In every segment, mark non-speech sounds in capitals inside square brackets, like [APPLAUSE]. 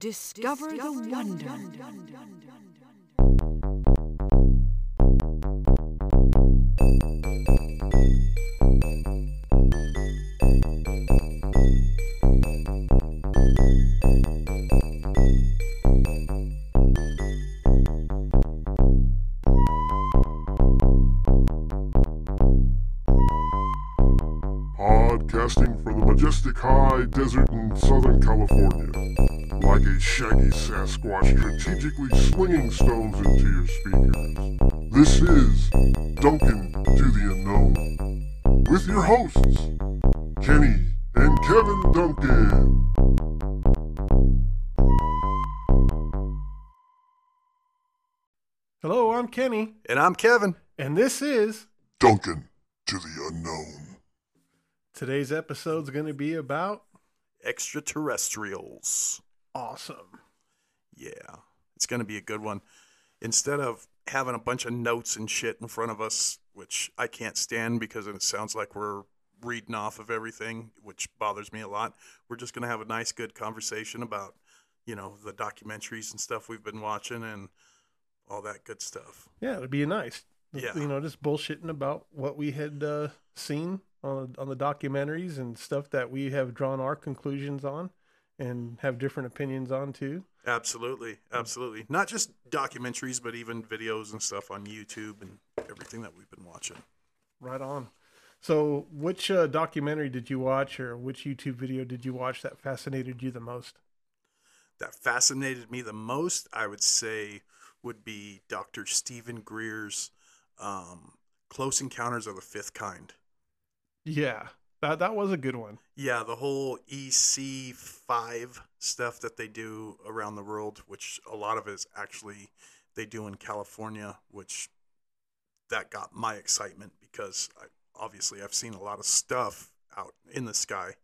discover, the wonder. Podcasting from the majestic high desert in Southern California. Like a shaggy Sasquatch strategically swinging stones into your speakers. This is Duncan to the Unknown. With your hosts, Kenny and Kevin Duncan. Hello, I'm Kenny, And I'm Kevin. and this is Duncan to the Unknown. today's episode's going to be about Extraterrestrials. Awesome. Yeah, it's going to be a good one. Instead of having a bunch of notes and shit in front of us, which I can't stand because it sounds like we're reading off of everything, which bothers me a lot, we're just going to have a nice, good conversation about, you know, the documentaries and stuff we've been watching and all that good stuff. Yeah, it'd be nice. Yeah. You know, just bullshitting about what we had uh, seen on on the documentaries and stuff that we have drawn our conclusions on and have different opinions on too. Absolutely, absolutely. Not just documentaries, but even videos and stuff on YouTube and everything that we've been watching. Right on. So, which uh, documentary did you watch, or which YouTube video did you watch that fascinated you the most? that fascinated me the most, I would say, would be Dr. Stephen Greer's um, Close Encounters of the Fifth Kind. Yeah, that that was a good one. Yeah, the whole EC5 stuff that they do around the world, which a lot of it is actually they do in California, which that got my excitement because I, obviously I've seen a lot of stuff out in the sky.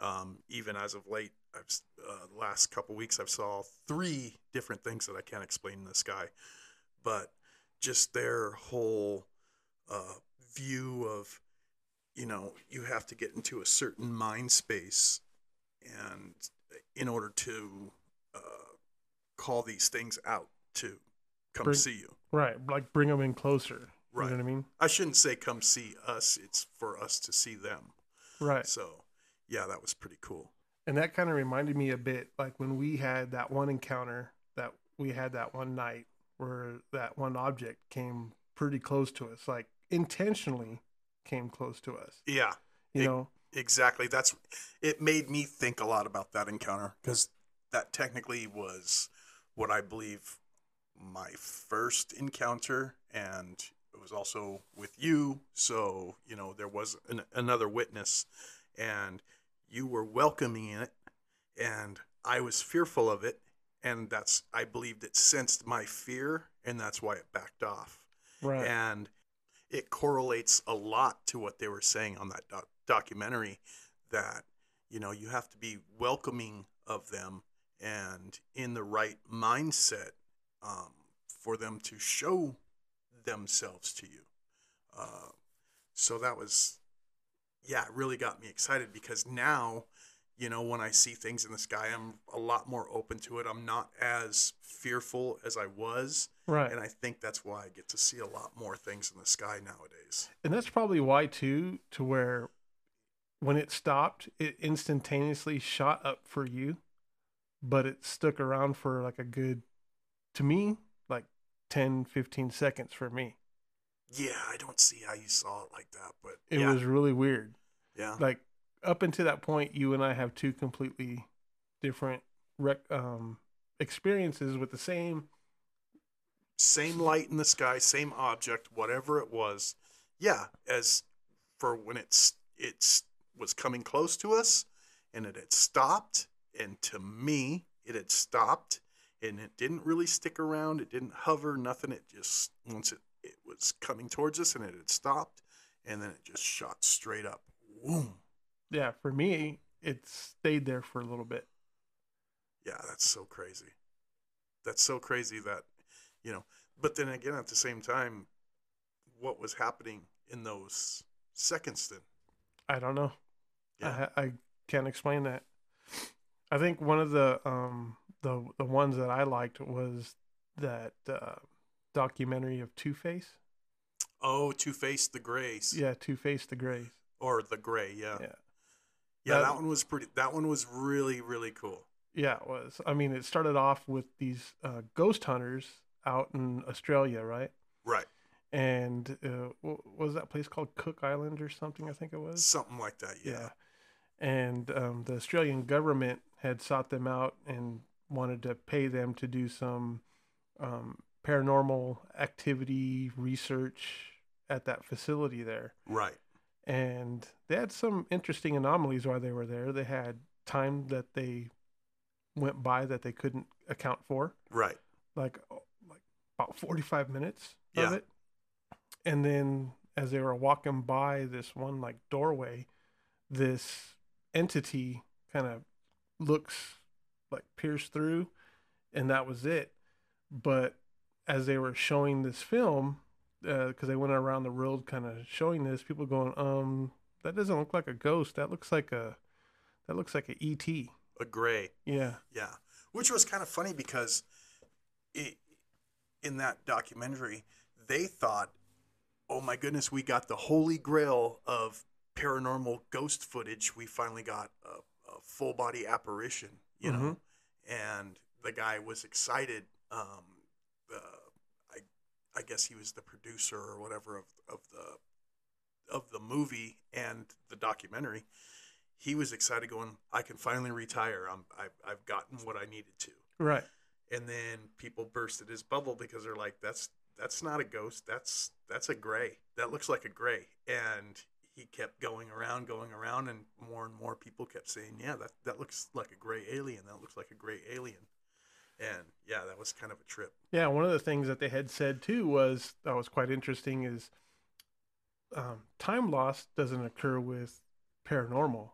Um, even as of late, I've uh, the last couple weeks I've saw three different things that I can't explain in the sky, but just their whole uh, view of you know you have to get into a certain mind space and in order to uh, call these things out to come Bring- see you Right, like bring them in closer. Right. You know what I mean? i shouldn't say come see us it's for us to see them Right. so yeah that was pretty cool And that kind of reminded me a bit like when we had that one encounter that we had that one night where that one object came pretty close to us, like intentionally came close to us. yeah You It- know? exactly that's it made me think a lot about that encounter because that technically was what i believe my first encounter and it was also with you so you know there was an, another witness and you were welcoming it and i was fearful of it and that's i believed it sensed my fear and that's why it backed off Right. and it correlates a lot to what they were saying on that doc- documentary that you know you have to be welcoming of them and in the right mindset um, for them to show themselves to you. Uh, so that was yeah it really got me excited because now you know when i see things in the sky i'm a lot more open to it i'm not as fearful as i was right. and I think that's why I get to see a lot more things in the sky nowadays. And that's probably why too, to where when it stopped, it instantaneously shot up for you, but it stuck around for like a good, to me, like 10, 15 seconds for me. Yeah, I don't see how you saw it like that, but It yeah, was really weird. yeah, Like up until that point, you and I have two completely different rec- um, experiences with the same. same light in the sky, same object, whatever it was. Yeah, as for when it's it's was coming close to us, and it had stopped, and to me, it had stopped, and it didn't really stick around. It didn't hover, nothing. It just once it it was coming towards us, and it had stopped, and then it just shot straight up. Boom. Yeah, for me, it stayed there for a little bit. Yeah, that's so crazy. That's so crazy that, you know, but then again, at the same time, what was happening in those seconds then? I don't know. Yeah. I, I can't explain that. I think one of the um the the ones that I liked was that uh, documentary of Two Face. Oh, Two Face the Grays. Yeah, Two Face the Grays. Or the Gray, yeah. Yeah. Yeah, That- that one was pretty that one was really, really cool. Yeah, it was. I mean, it started off with these uh, ghost hunters out in Australia, right? Right. And uh, what was that place called Cook Island or something? I think it was. Something like that, yeah. And um, the Australian government had sought them out and wanted to pay them to do some um, paranormal activity research at that facility there. Right. And they had some interesting anomalies while they were there. They had time that they went by that they couldn't account for Right. like oh, like about 45 minutes Yeah. of it and then as they were walking by this one like doorway this entity kind of looks like pierced through and that was it but as they were showing this film because they went around the world kind of showing this people going um that doesn't look like a ghost that looks like a that looks like a et A gray. yeah Yeah, which was kind of funny because it, in that documentary, they thought, "Oh my goodness, we got the holy grail of paranormal ghost footage. We finally got a, a full body apparition." You know, and the guy was excited. Um, the, I, I guess he was the producer or whatever of of the of the movie and the documentary he was excited going i can finally retire. I'm, I've, I've gotten what i needed to. Right. And then people bursted his bubble because they're like that's that's not a ghost. That's that's a gray. That looks like a gray. And he kept going around going around and more and more people kept saying yeah that, that looks like a gray alien. That looks like a gray alien and yeah that was kind of a trip Yeah, one of the things that they had said too was that was quite interesting is um, time loss doesn't occur with paranormal.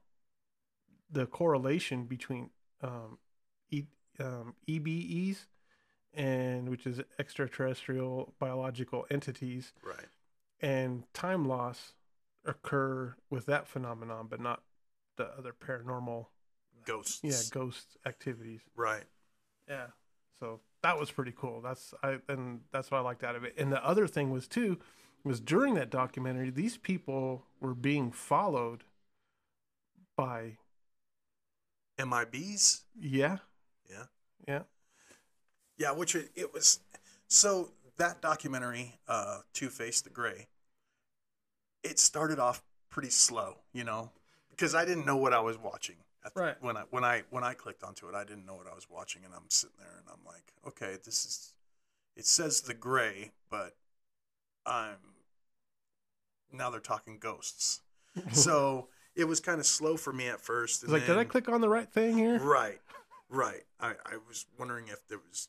The correlation between um, e, um, EBEs and which is extraterrestrial biological entities right and time loss occur with that phenomenon, but not the other paranormal, ghosts yeah, ghost activities. right Yeah. So that was pretty cool. That's I and that's what I liked out of it. And the other thing was too was during that documentary, these people were being followed by mibs yeah, yeah yeah, Yeah, which it, it was. So that documentary, uh, Two Face the Gray, it started off pretty slow, you know, because I didn't know what I was watching. Right. When I when I when I clicked onto it, I didn't know what I was watching, and I'm sitting there and I'm like, okay, this is. It says the gray, but I'm. Now they're talking ghosts, so [LAUGHS] it was kind of slow for me at first. It's like, did I click on the right thing here? Right, right. I, I was wondering if there was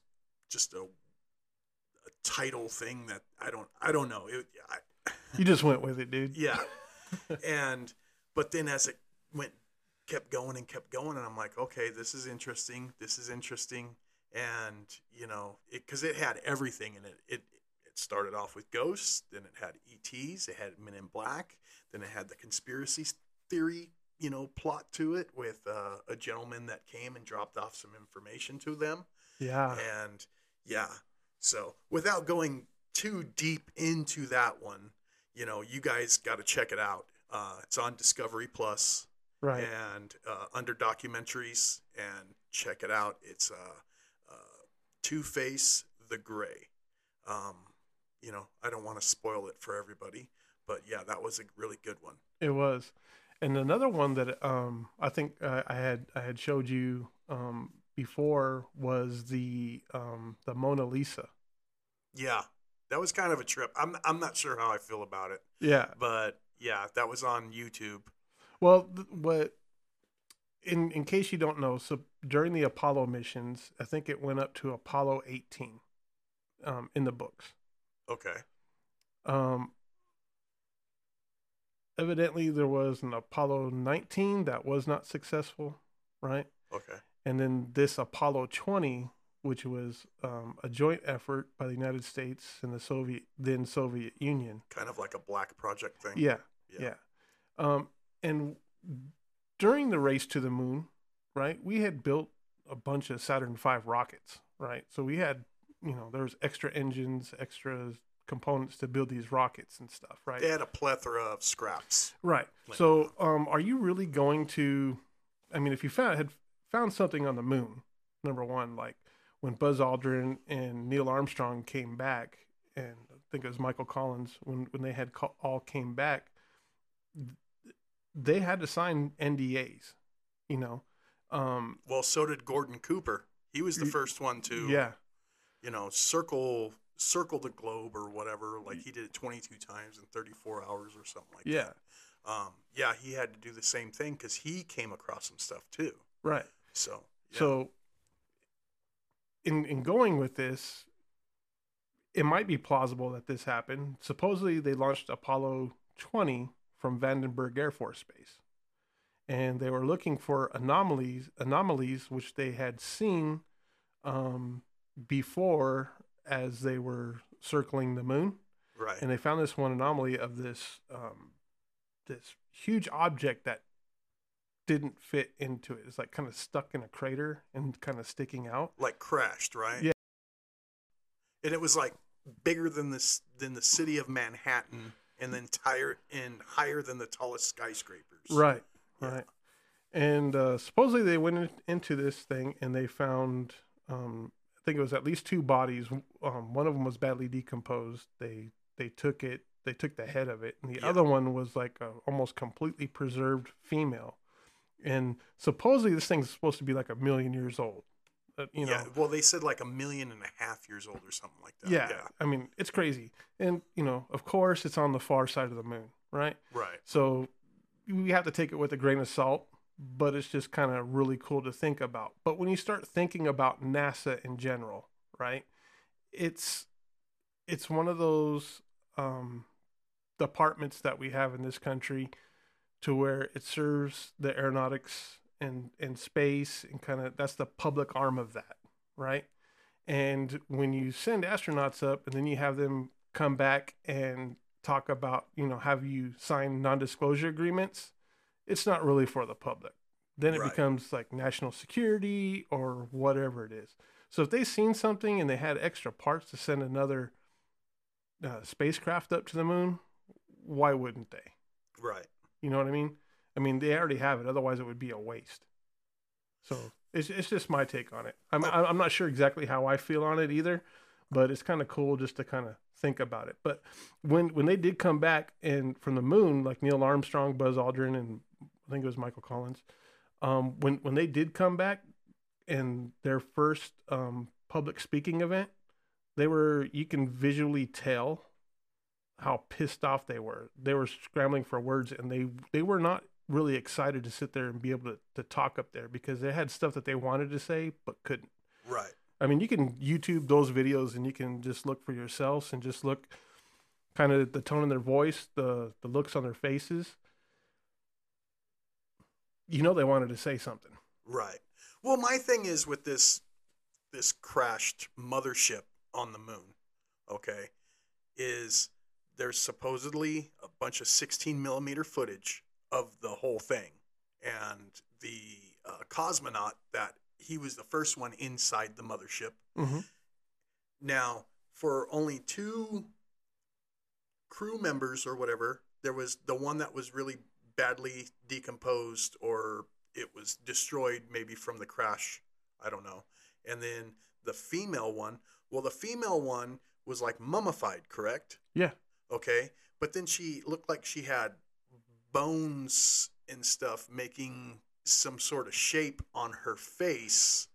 just a, a title thing that I don't I don't know. It, I, You just went with it, dude. yeah, [LAUGHS] and but then as it went, kept going and kept going, and I'm like, okay, this is interesting. This is interesting, and you know, because it, had everything in it. It it started off with ghosts, then it had ETs, it had Men in Black, then it had the conspiracy theory, you know, plot to it with uh, a gentleman that came and dropped off some information to them, Yeah. and yeah. So without going too deep into that one, you know, you guys got to check it out. Uh, it's on Discovery Plus Right. and uh, under documentaries, and check it out. It's uh, uh, Two Face the Gray. Um, you know, I don't want to spoil it for everybody, but yeah, that was a really good one. It was, and another one that um I think uh, I had I had showed you um before was the um the Mona Lisa. Yeah, that was kind of a trip. I'm I'm not sure how I feel about it, Yeah. but yeah, that was on YouTube. Well, th- what in in case you don't know, so during the Apollo missions, I think it went up to Apollo 18 um in the books. Okay. Um evidently there was an Apollo 19 that was not successful, right? Okay. and then this Apollo 20, which was um, a joint effort by the United States and the Soviet then Soviet Union. Kind of like a black project thing. Yeah, Yeah. yeah. Um, and during the race to the moon, right? We had built a bunch of Saturn V rockets, right? So we had, you know, there was extra engines, extra components to build these rockets and stuff, right? They had a plethora of scraps. Right. Like- So, um, are you really going to? I mean, if you found had found something on the moon, number one, like when Buzz Aldrin and Neil Armstrong came back, and I think it was Michael Collins when when they had all came back, they had to sign NDAs, you know. Um, Well, so did Gordon Cooper. He was the first one to, yeah, you know, circle circle the globe or whatever. Like he did it 22 times in 34 hours or something like yeah, that. Um, yeah, he had to do the same thing because he came across some stuff too. right. So, yeah. So, in in going with this, it might be plausible that this happened. Supposedly, they launched Apollo 20 from Vandenberg Air Force Base, and they were looking for anomalies anomalies which they had seen um, before as they were circling the moon, right, and they found this one anomaly of this um, this huge object that didn't fit into it. It's like kind of stuck in a crater and kind of sticking out. like crashed, right? Yeah. And it was like bigger than this than the city of Manhattan, and then higher and higher than the tallest skyscrapers. Right, Yeah. right. And uh, supposedly they went in, into this thing and they found, um, I think it was at least two bodies. Um, one of them was badly decomposed. They they took it, they took the head of it, and the Yeah. other one was like a almost completely preserved female. And supposedly this thing's supposed to be like a million years old. Uh, you know, yeah. Well, they said like a million and a half years old or something like that. yeah, Yeah. I mean, it's crazy. And you know, of course, it's on the far side of the moon, right? Right. So we have to take it with a grain of salt, but it's just kind of really cool to think about. But when you start thinking about NASA in general, right? It's it's one of those um, departments that we have in this country to where it serves the aeronautics and and space and kind of that's the public arm of that, right? And when you send astronauts up and then you have them come back and talk about, you know, have you signed non-disclosure agreements? It's not really for the public. Then it Right. becomes like national security or whatever it is. So if they seen something and they had extra parts to send another uh, spacecraft up to the moon, why wouldn't they? Right. You know what I mean? I mean, they already have it. Otherwise, it would be a waste. So it's it's just my take on it. I'm I'm not sure exactly how I feel on it either, but it's kind of cool just to kind of think about it. But when when they did come back and from the moon, like Neil Armstrong, Buzz Aldrin, and I think it was Michael Collins, um, when when they did come back and their first um, public speaking event, they were you can visually tell how pissed off they were. They were scrambling for words, and they they were not really excited to sit there and be able to, to talk up there because they had stuff that they wanted to say but couldn't. Right. I mean, you can YouTube those videos and you can just look for yourselves and just look kind of the tone in their voice, the the looks on their faces. You know they wanted to say something. Right. Well, my thing is with this this crashed mothership on the moon, okay, is there's supposedly a bunch of 16 millimeter footage of the whole thing, and the uh, cosmonaut that he was the first one inside the mothership. Mm-hmm. Now, for only two crew members or whatever, there was the one that was really badly decomposed or it was destroyed maybe from the crash. I don't know. And then the female one, well, the female one was like mummified, correct? Yeah. Okay. But then she looked like she had bones and stuff making some sort of shape on her face.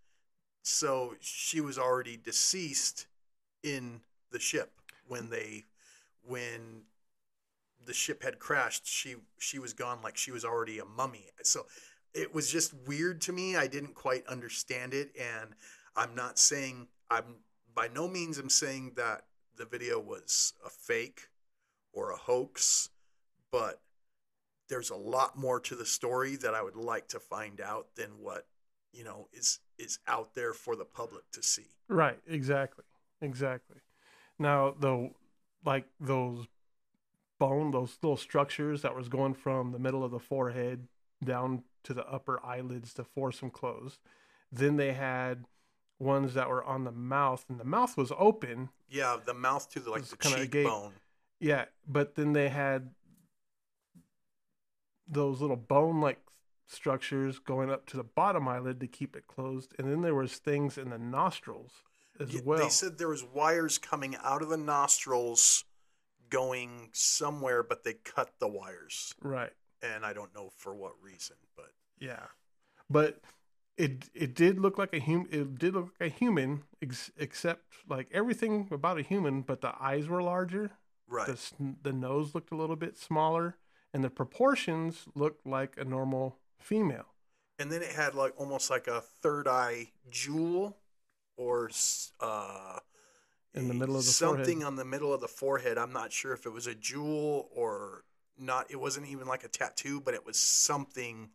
So she was already deceased in the ship. When they when the ship had crashed she she was gone like she was already a mummy. So it was just weird to me. I didn't quite understand it. And i'm not saying i'm by no means i'm saying that the video was a fake or a hoax but there's a lot more to the story that i would like to find out than what you know is is out there for the public to see Right, exactly. Exactly. Now, the like those bone, those little structures that was going from the middle of the forehead down to the upper eyelids to force them closed. Then they had ones that were on the mouth, and the mouth was open. Yeah, the mouth to the like the kinda a gate. cheekbone. Yeah, but then they had those little bone-like structures going up to the bottom eyelid to keep it closed, and then there was things in the nostrils as Yeah, well. They said there was wires coming out of the nostrils going somewhere, but they cut the wires, right. and I don't know for what reason. But Yeah, but it it did look like a human. It did look like a human, ex- except like everything about a human, but the eyes were larger. right, The the nose looked a little bit smaller, and the proportions looked like a normal female. and then it had like almost like a third eye jewel, or uh, In the middle of the something forehead. on the middle of the forehead. I'm not sure if it was a jewel or not. It wasn't even like a tattoo, but it was something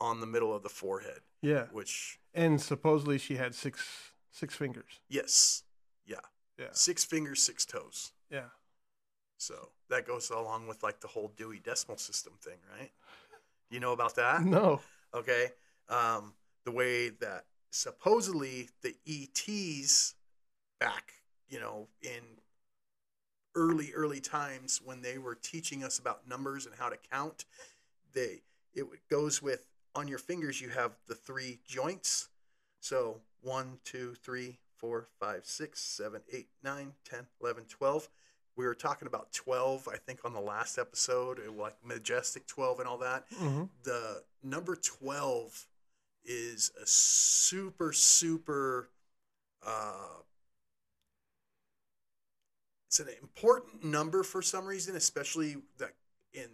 on the middle of the forehead, Yeah, which and supposedly she had six six fingers. yes, yeah, Yeah, six fingers, six toes. yeah. So that goes along with like the whole Dewey Decimal System thing, right? You know about that? No. Okay. Um, the way that supposedly the ETs back, you know, in early, early times when they were teaching us about numbers and how to count, they it goes with on your fingers you have the three joints. So one, two, three, four, five, six, seven, eight, nine, 10, 11, 12. We were talking about 12, I think, on the last episode, like Majestic 12 and all that. Hmm the number 12 is a super super uh it's an important number for some reason especially that in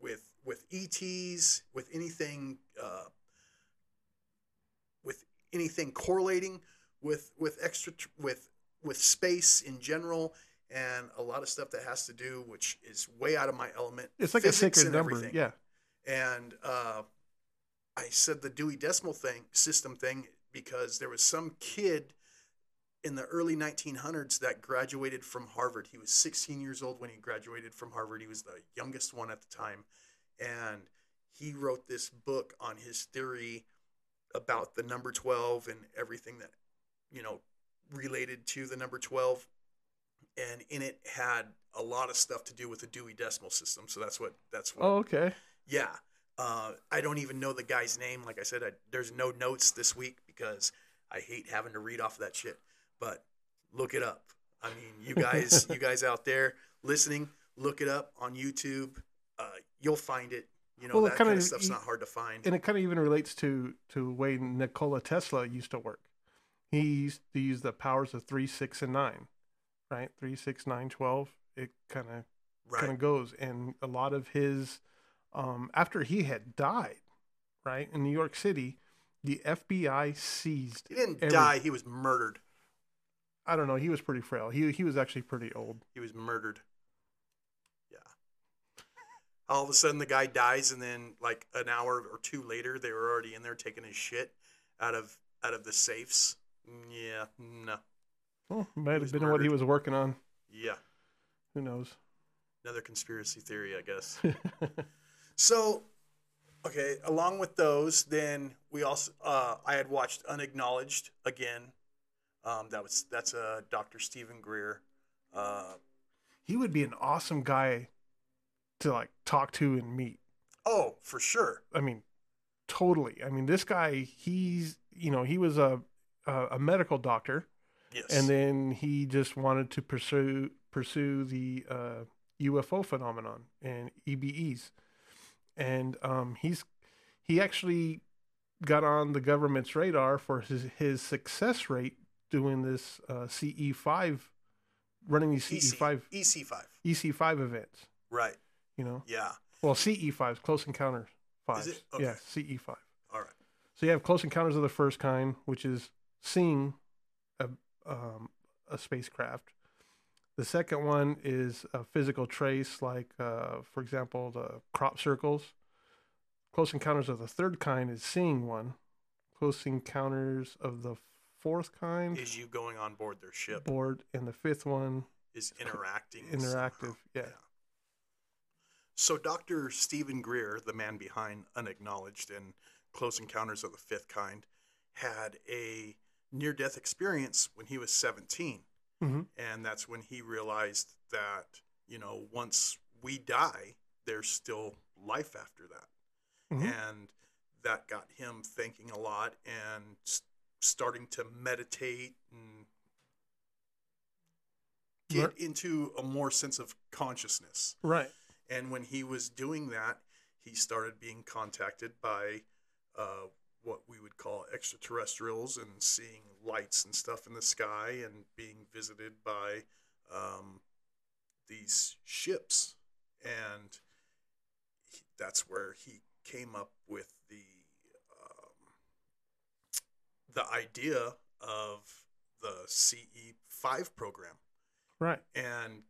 with with ets with anything uh with anything correlating with with extra with with space in general and a lot of stuff that has to do which is way out of my element It's like a sacred and number. everything Yeah. and uh, I said the Dewey Decimal thing system thing because there was some kid in the early 1900s that graduated from Harvard. He was 16 years old when he graduated from Harvard. He was the youngest one at the time, and he wrote this book on his theory about the number 12 and everything that you know related to the number 12 and in it had a lot of stuff to do with the Dewey Decimal System. So that's what that's what Oh, okay. yeah. Uh, I don't even know the guy's name. Like I said, I, there's no notes this week because I hate having to read off of that shit. But look it up. I mean, you guys, [LAUGHS] you guys out there listening, look it up on YouTube. Uh, you'll find it. You know Well, that kind of stuff's not hard to find. and it kind of even relates to to the way Nikola Tesla used to work. He used to use the powers of three, six, and nine, right? Three, six, nine, twelve. It kind of right. kind of goes, and a lot of his, um, after he had died, right in New York City, the FBI seized. he didn't every- die. He was murdered. I don't know. He was pretty frail. He he was actually pretty old. He was murdered. Yeah. All of a sudden, the guy dies, and then like an hour or two later, they were already in there taking his shit out of out of the safes. Yeah, no, Well, might have been what he was working on. yeah. Who knows? Another conspiracy theory, I guess. [LAUGHS] So, okay, along with those, then we also uh, I had watched Unacknowledged again. Um, that was that's a uh, Dr. Stephen Greer. Uh, he would be an awesome guy to like talk to and meet. oh, for sure. I mean, totally. I mean, this guy, he's you know, he was a a, a medical doctor, Yes. and then he just wanted to pursue pursue the uh, UFO phenomenon and EBEs, and um, he's he actually got on the government's radar for his his success rate doing this uh, CE five, running these CE five EC five. EC five events. Right. You know, Yeah. well CE fives, close encounters fives. Okay. Yeah, CE five. All right. So you have close encounters of the first kind, which is seeing um, a spacecraft. The second one is a physical trace, like uh, for example the crop circles. Close encounters of the third kind is seeing one. Close encounters of the fourth kind Is you going on board their ship board, and the fifth one is interacting. interactive. somehow. Yeah. So Dr. Stephen Greer, the man behind Unacknowledged and Close Encounters of the Fifth Kind, had a near-death experience when he was 17, hmm and that's when he realized that you know once we die, there's still life after that, Mhm. and that got him thinking a lot and s- starting to meditate and get Right. into a more sense of consciousness. Right. And when he was doing that, he started being contacted by uh, what we would call extraterrestrials and seeing lights and stuff in the sky and being visited by um, these ships. And he, that's where he came up with the um, the idea of the CE five program Right. and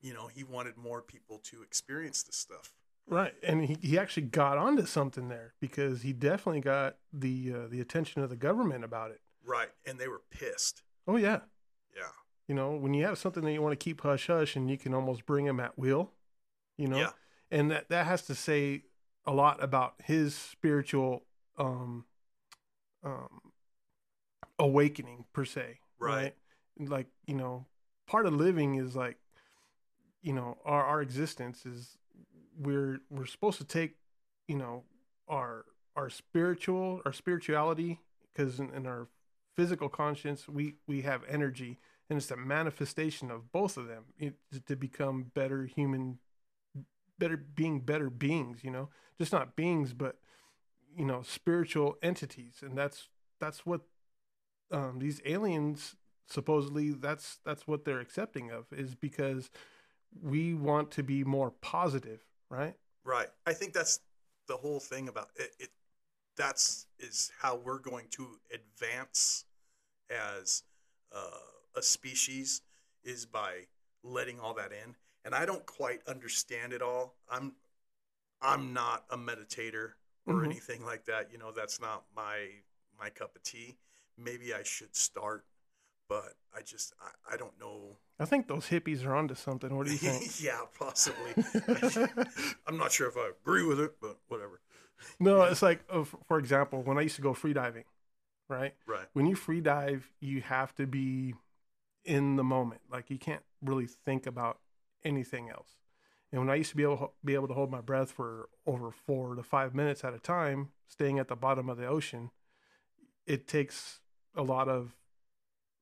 you know he wanted more people to experience this stuff Right. And he, he actually got onto something there because he definitely got the uh, the attention of the government about it. right and they were pissed Oh yeah. yeah You know, when you have something that you want to keep hush hush and you can almost bring him at will, you know, Yeah. and that that has to say a lot about his spiritual um um awakening per se, Right. Like you know, part of living is like, you know, our our existence is we're we're supposed to take, you know, our our spiritual our spirituality because in, in our physical conscience we we have energy and it's a manifestation of both of them to become better human better being better beings you know? Just not beings but you know spiritual entities and that's that's what um, these aliens supposedly that's that's what they're accepting of is because we want to be more positive right? Right. I think that's the whole thing about it, it that's is how we're going to advance as uh, a species is by letting all that in. And i don't quite understand it all. I'm i'm not a meditator or Mhm. anything like that. You know that's not my my cup of tea. Maybe i should start but i just i, I don't know i think those hippies are onto something. What do you think? [LAUGHS] Yeah possibly. [LAUGHS] I'm not sure if i agree with it but whatever. No it's like uh, for example when i used to go free diving right? Right. When you free dive, you have to be in the moment. Like you can't really think about anything else. And when I used to be able be able to hold my breath for over four to five minutes at a time, staying at the bottom of the ocean, it takes a lot of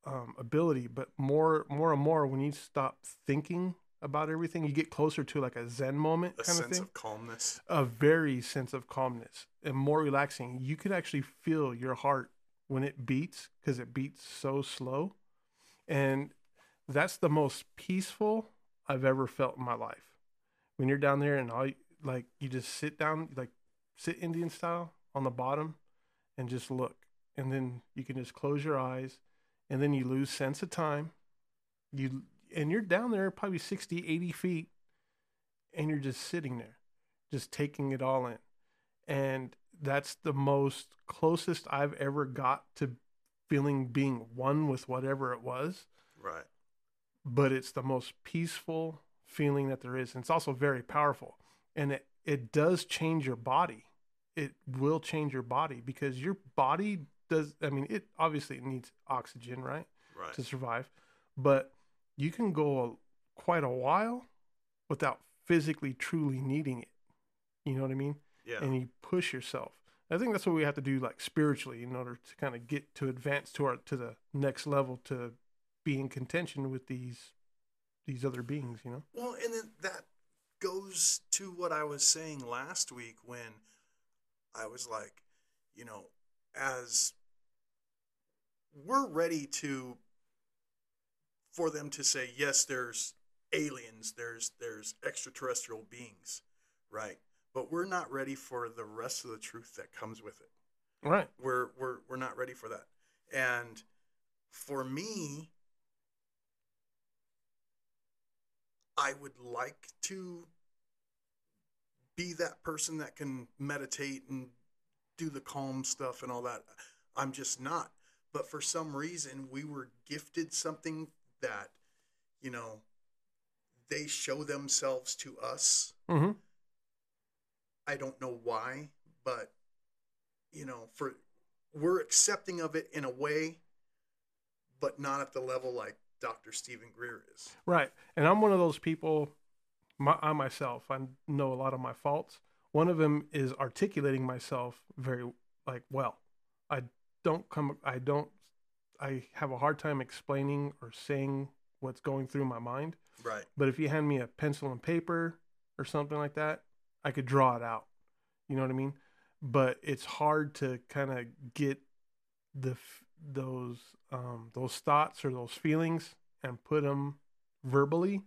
um, ability. But more, more and more, when you stop thinking about everything, you get closer to like a Zen moment a kind of sense thing of calmness a very sense of calmness and more relaxing. You can actually feel your heart when it beats because it beats so slow. And that's the most peaceful I've ever felt in my life. When you're down there and all you- like you just sit down, like sit Indian style on the bottom and just look. And then you can just close your eyes and then you lose sense of time. You and you're down there probably 60, 80 feet and you're just sitting there just taking it all in. And that's the most closest I've ever got to feeling being one with whatever it was. right But it's the most peaceful feeling that there is. And it's also very powerful. And it, it does change your body. It will change your body because your body does, I mean, it obviously it needs oxygen, right? right to survive. But you can go a, quite a while without physically truly needing it. You know what I mean? yeah And you push yourself. I think that's what we have to do, like spiritually, in order to kind of get to advance to our to the next level to be in contention with these these other beings. You know? well and then that goes to what i was saying last week when i was like you know as we're ready to for them to say yes there's aliens there's there's extraterrestrial beings right but we're not ready for the rest of the truth that comes with it Right. we're we're we're not ready for that. And for me, I would like to be that person that can meditate and do the calm stuff and all that. I'm just not. But for some reason, we were gifted something that, you know, they show themselves to us Mm-hmm. I don't know why, but you know, for we're accepting of it in a way, but not at the level like Dr. Stephen Greer is. Right. And I'm one of those people, my, I myself, I know a lot of my faults. One of them is articulating myself very like well. I don't come, I don't, I have a hard time explaining or saying what's going through my mind. Right. But if you hand me a pencil and paper or something like that, I could draw it out. You know what I mean? But it's hard to kind of get the those um, those thoughts or those feelings and put them verbally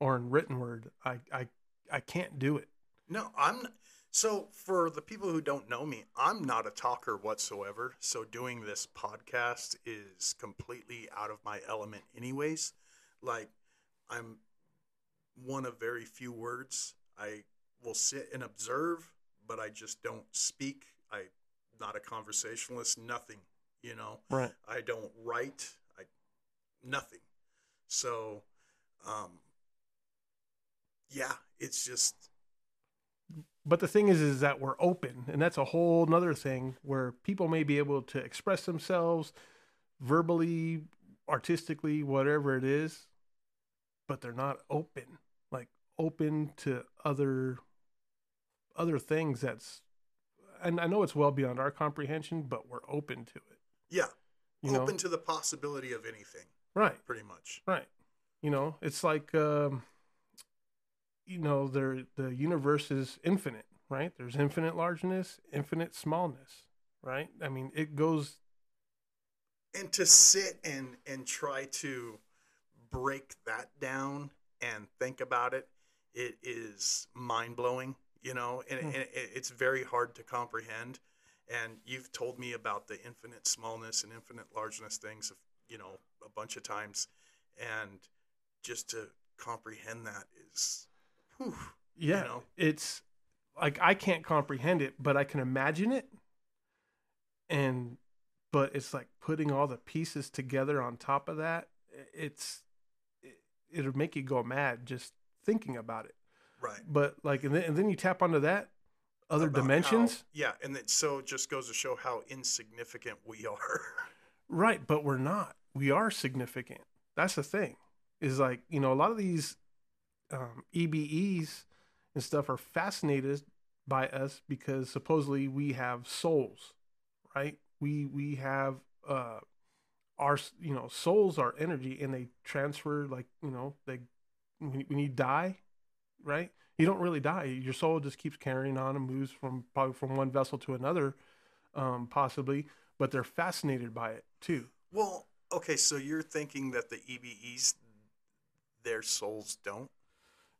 or in written word. I I I can't do it. No, I'm so for the people who don't know me, I'm not a talker whatsoever. So doing this podcast is completely out of my element anyways. Like I'm one of very few words. I will sit and observe, but I just don't speak. I'm not a conversationalist, nothing, you know. Right. I don't write. I nothing. So um yeah, it's just But the thing is, is that we're open, and that's a whole nother thing where people may be able to express themselves verbally, artistically, whatever it is, but they're not open, like open to other other things. That's, and I know it's well beyond our comprehension, but we're open to it. yeah, You open know, to the possibility of anything, right? pretty much. Right. You know, it's like um, you know, there the universe is infinite, right? There's infinite largeness, infinite smallness, right? I mean, it goes And to sit and and try to break that down and think about it, it is mind blowing, you know, and, Hmm. and it, it's very hard to comprehend. And you've told me about the infinite smallness and infinite largeness things, you know, a bunch of times, and just to comprehend that is, whew, yeah, know? it's like I can't comprehend it, but I can imagine it. And but it's like putting all the pieces together on top of that. It's it, it'll make you go mad just thinking about it. right. But like and then, and then you tap onto that other about dimensions. how- yeah, and then, so it just goes to show how insignificant we are. Right, but we're not. We are significant. That's the thing. Is like, you know, a lot of these um, EBEs and stuff are fascinated by us because supposedly we have souls, right? We we have uh our you know souls are energy and they transfer like you know they when, when you die, right? You don't really die. Your soul just keeps carrying on and moves from probably from one vessel to another, um, possibly. But they're fascinated by it too. Well, okay, so you're thinking that the EBEs, their souls don't?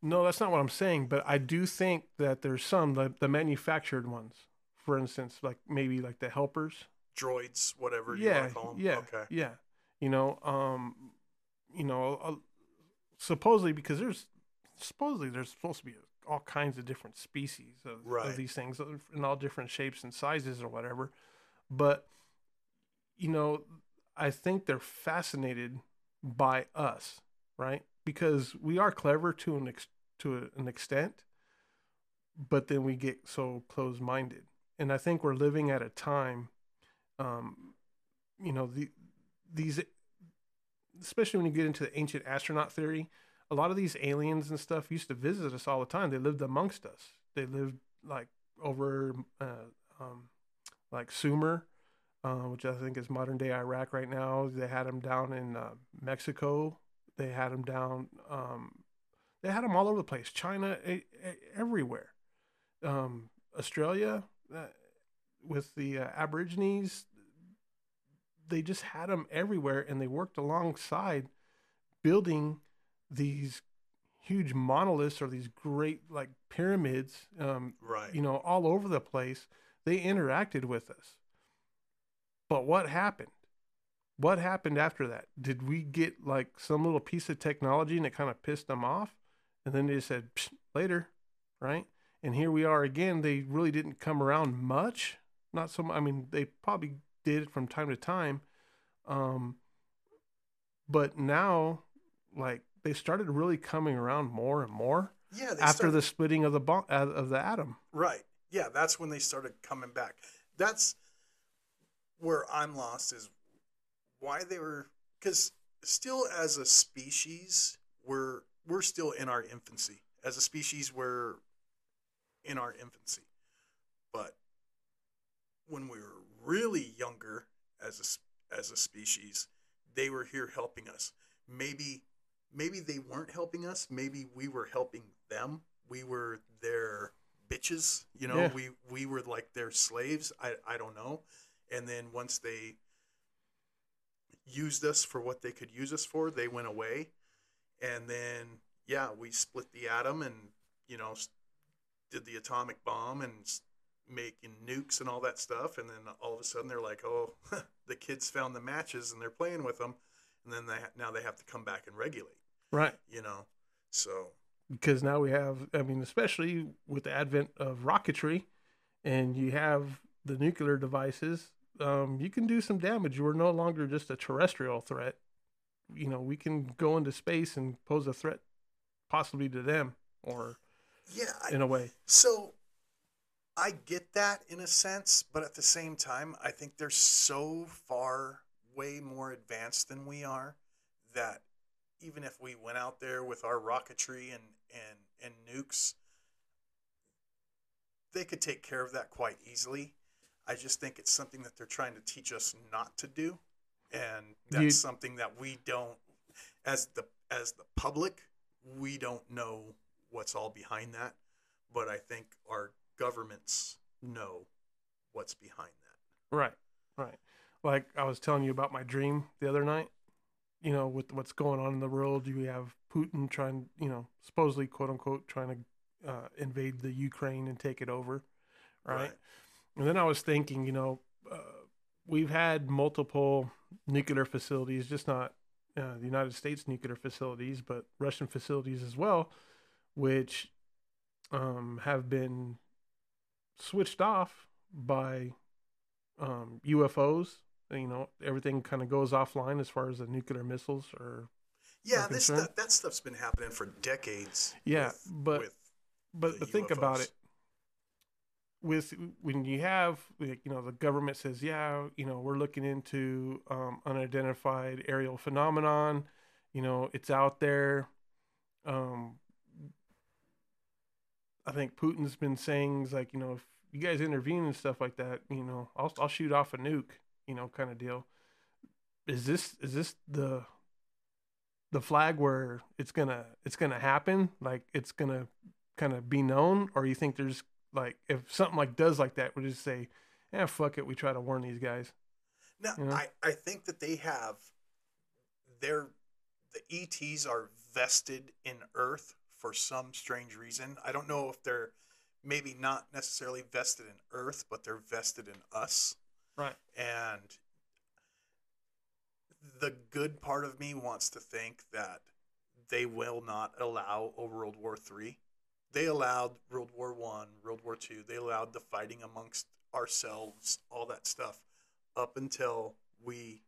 No, that's not what I'm saying. But I do think that there's some the, the manufactured ones, for instance, like maybe like the helpers. Droids, whatever you yeah, want to call them? yeah, Okay. yeah. You know, um, you know, uh, supposedly because there's supposedly there's supposed to be all kinds of different species of, Right. of these things in all different shapes and sizes or whatever. But you know, I think they're fascinated by us, right? Because we are clever to an ex- to an extent, but then we get so closed-minded. And I think we're living at a time um, you know the these especially when you get into the ancient astronaut theory a lot of these aliens and stuff used to visit us all the time. They lived amongst us. They lived like over uh, um, like sumer uh, which i think is modern day iraq right now. They had them down in uh, mexico. They had them down um, they had them all over the place china e- e- everywhere. Um, australia uh, with the uh, aborigines they just had them everywhere and they worked alongside building these huge monoliths or these great like pyramids um, Right. you know all over the place. They interacted with us. But what happened? What happened after that? Did we get like some little piece of technology and it kind of pissed them off and then they said "Psh, later right and here we are again they really didn't come around much not so i mean they probably did it from time to time um but now like they started really coming around more and more Yeah, they after started- the splitting of the uh, of the atom. Right. Yeah, that's when they started coming back. That's where I'm lost is why they were because still as a species we're we're still in our infancy. As a species we're in our infancy. But when we were really younger as a as a species, they were here helping us. Maybe maybe they weren't helping us, maybe we were helping them. We were their bitches, you know, Yeah. we we were like their slaves. I I don't know. And then once they used us for what they could use us for, they went away. And then yeah, we split the atom and you know did the atomic bomb and making nukes and all that stuff. And then all of a sudden they're like, oh, [LAUGHS] the kids found the matches and they're playing with them. And then they ha- now they have to come back and regulate, Right. you know. So because now we have i mean especially with the advent of rocketry and you have the nuclear devices um, you can do some damage we're no longer just a terrestrial threat you know we can go into space and pose a threat possibly to them or yeah, in a way So I get that in a sense, but at the same time, I think they're so far way more advanced than we are that even if we went out there with our rocketry and, and, and nukes, they could take care of that quite easily. I just think it's something that they're trying to teach us not to do. And that's You- something that we don't as the as the public, we don't know what's all behind that but I think our governments know what's behind that. right right like i was telling you about my dream the other night you know with what's going on in the world you have putin trying you know supposedly quote unquote trying to uh, invade the ukraine and take it over right? And then I was thinking, you know, uh, we've had multiple nuclear facilities, just not uh, the United States nuclear facilities, but Russian facilities as well, which um, have been switched off by um, UFOs. You know, everything kind of goes offline as far as the nuclear missiles or Yeah, this stuff, that stuff's been happening for decades. Yeah, with- but- with, but but think about it with when you have like, you know the government says yeah you know we're looking into um, unidentified aerial phenomenon you know it's out there. Um, i think putin's been saying like you know if you guys intervene and stuff like that you know i'll, I'll shoot off a nuke you know kind of deal. Is this is this the the flag where it's gonna it's gonna happen? Like it's gonna kind of be known? Or you think there's like if something like does like that we just say yeah fuck it we try to warn these guys no, you know? I, I think that they have their the ETs are vested in Earth for some strange reason. I don't know if they're maybe not necessarily vested in Earth, but they're vested in us. right And the good part of me wants to think that they will not allow a World War Three. They allowed World War One, World War Two. They allowed the fighting amongst ourselves, all that stuff, up until we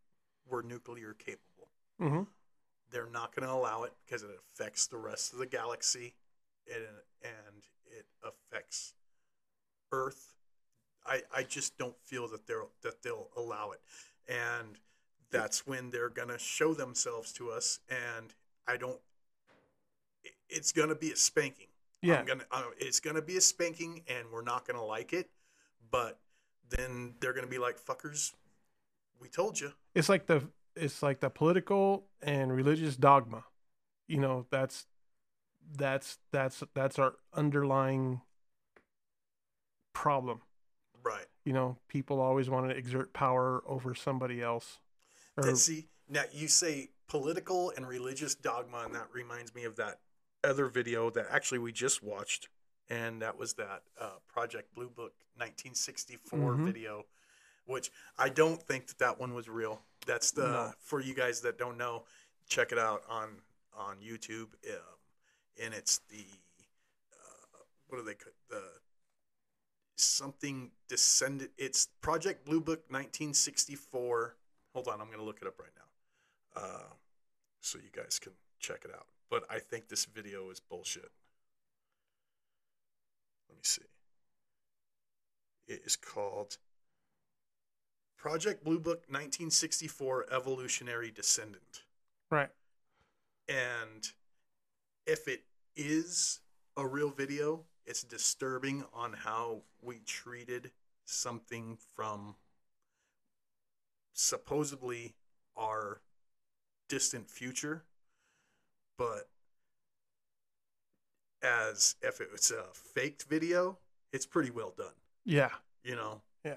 were nuclear capable. mm-hmm. They're not going to allow it because it affects the rest of the galaxy, and and it affects Earth. I, I just don't feel that they'll that they'll allow it, and that's when they're gonna show themselves to us. And I don't. It's gonna be a spanking. Yeah I'm gonna. Uh, it's gonna be a spanking, and we're not gonna like it. But then they're gonna be like, "Fuckers, we told you." it's like the it's like the political and religious dogma you know that's that's that's that's our underlying problem Right. you know people always want to exert power over somebody else or see, now you say political and religious dogma, and that reminds me of that other video that actually we just watched, and that was that uh, Project Blue Book 1964 Mhm. video, which I don't think that that one was real. That's the No. for you guys that don't know, check it out on on YouTube, um, and it's the uh, what do they the something descended. It's Project Blue Book 1964. Hold on, I'm going to look it up right now, uh, so you guys can check it out. But I think this video is bullshit. let me see. It is called Project Blue Book 1964 Evolutionary Descendant. Right. And if it is a real video, it's disturbing on how we treated something from supposedly our distant future, but as if it was a faked video, it's pretty well done. Yeah. You know, Yeah.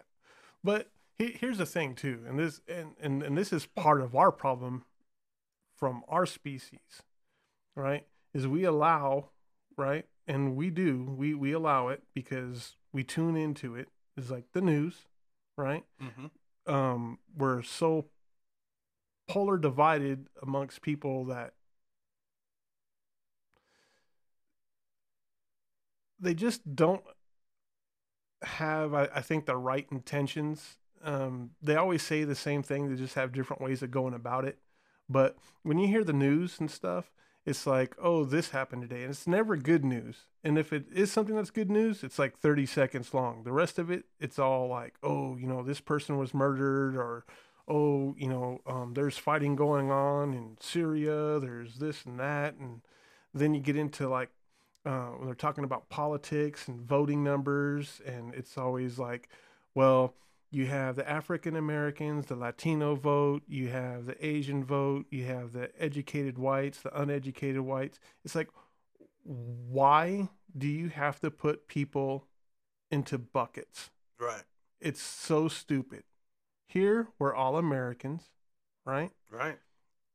But he, here's the thing too, and this and, and and this is part of our problem from our species, right? Is we allow, right, and we do we we allow it because we tune into it. It's like the news, right? mm-hmm. Um, we're so polar divided amongst people that they just don't have I, I think the right intentions. Um, they always say the same thing they just have different ways of going about it. But when you hear the news and stuff it's like oh this happened today and it's never good news. And if it is something that's good news it's like 30 seconds long. The rest of it it's all like oh you know this person was murdered or oh you know um, there's fighting going on in syria there's this and that and then you get into like uh, when they're talking about politics and voting numbers, and it's always like, well, you have the African Americans, the Latino vote, you have the Asian vote, you have the educated whites, the uneducated whites. It's like, why do you have to put people into buckets? right, It's so stupid. Here, we're all Americans, right? right,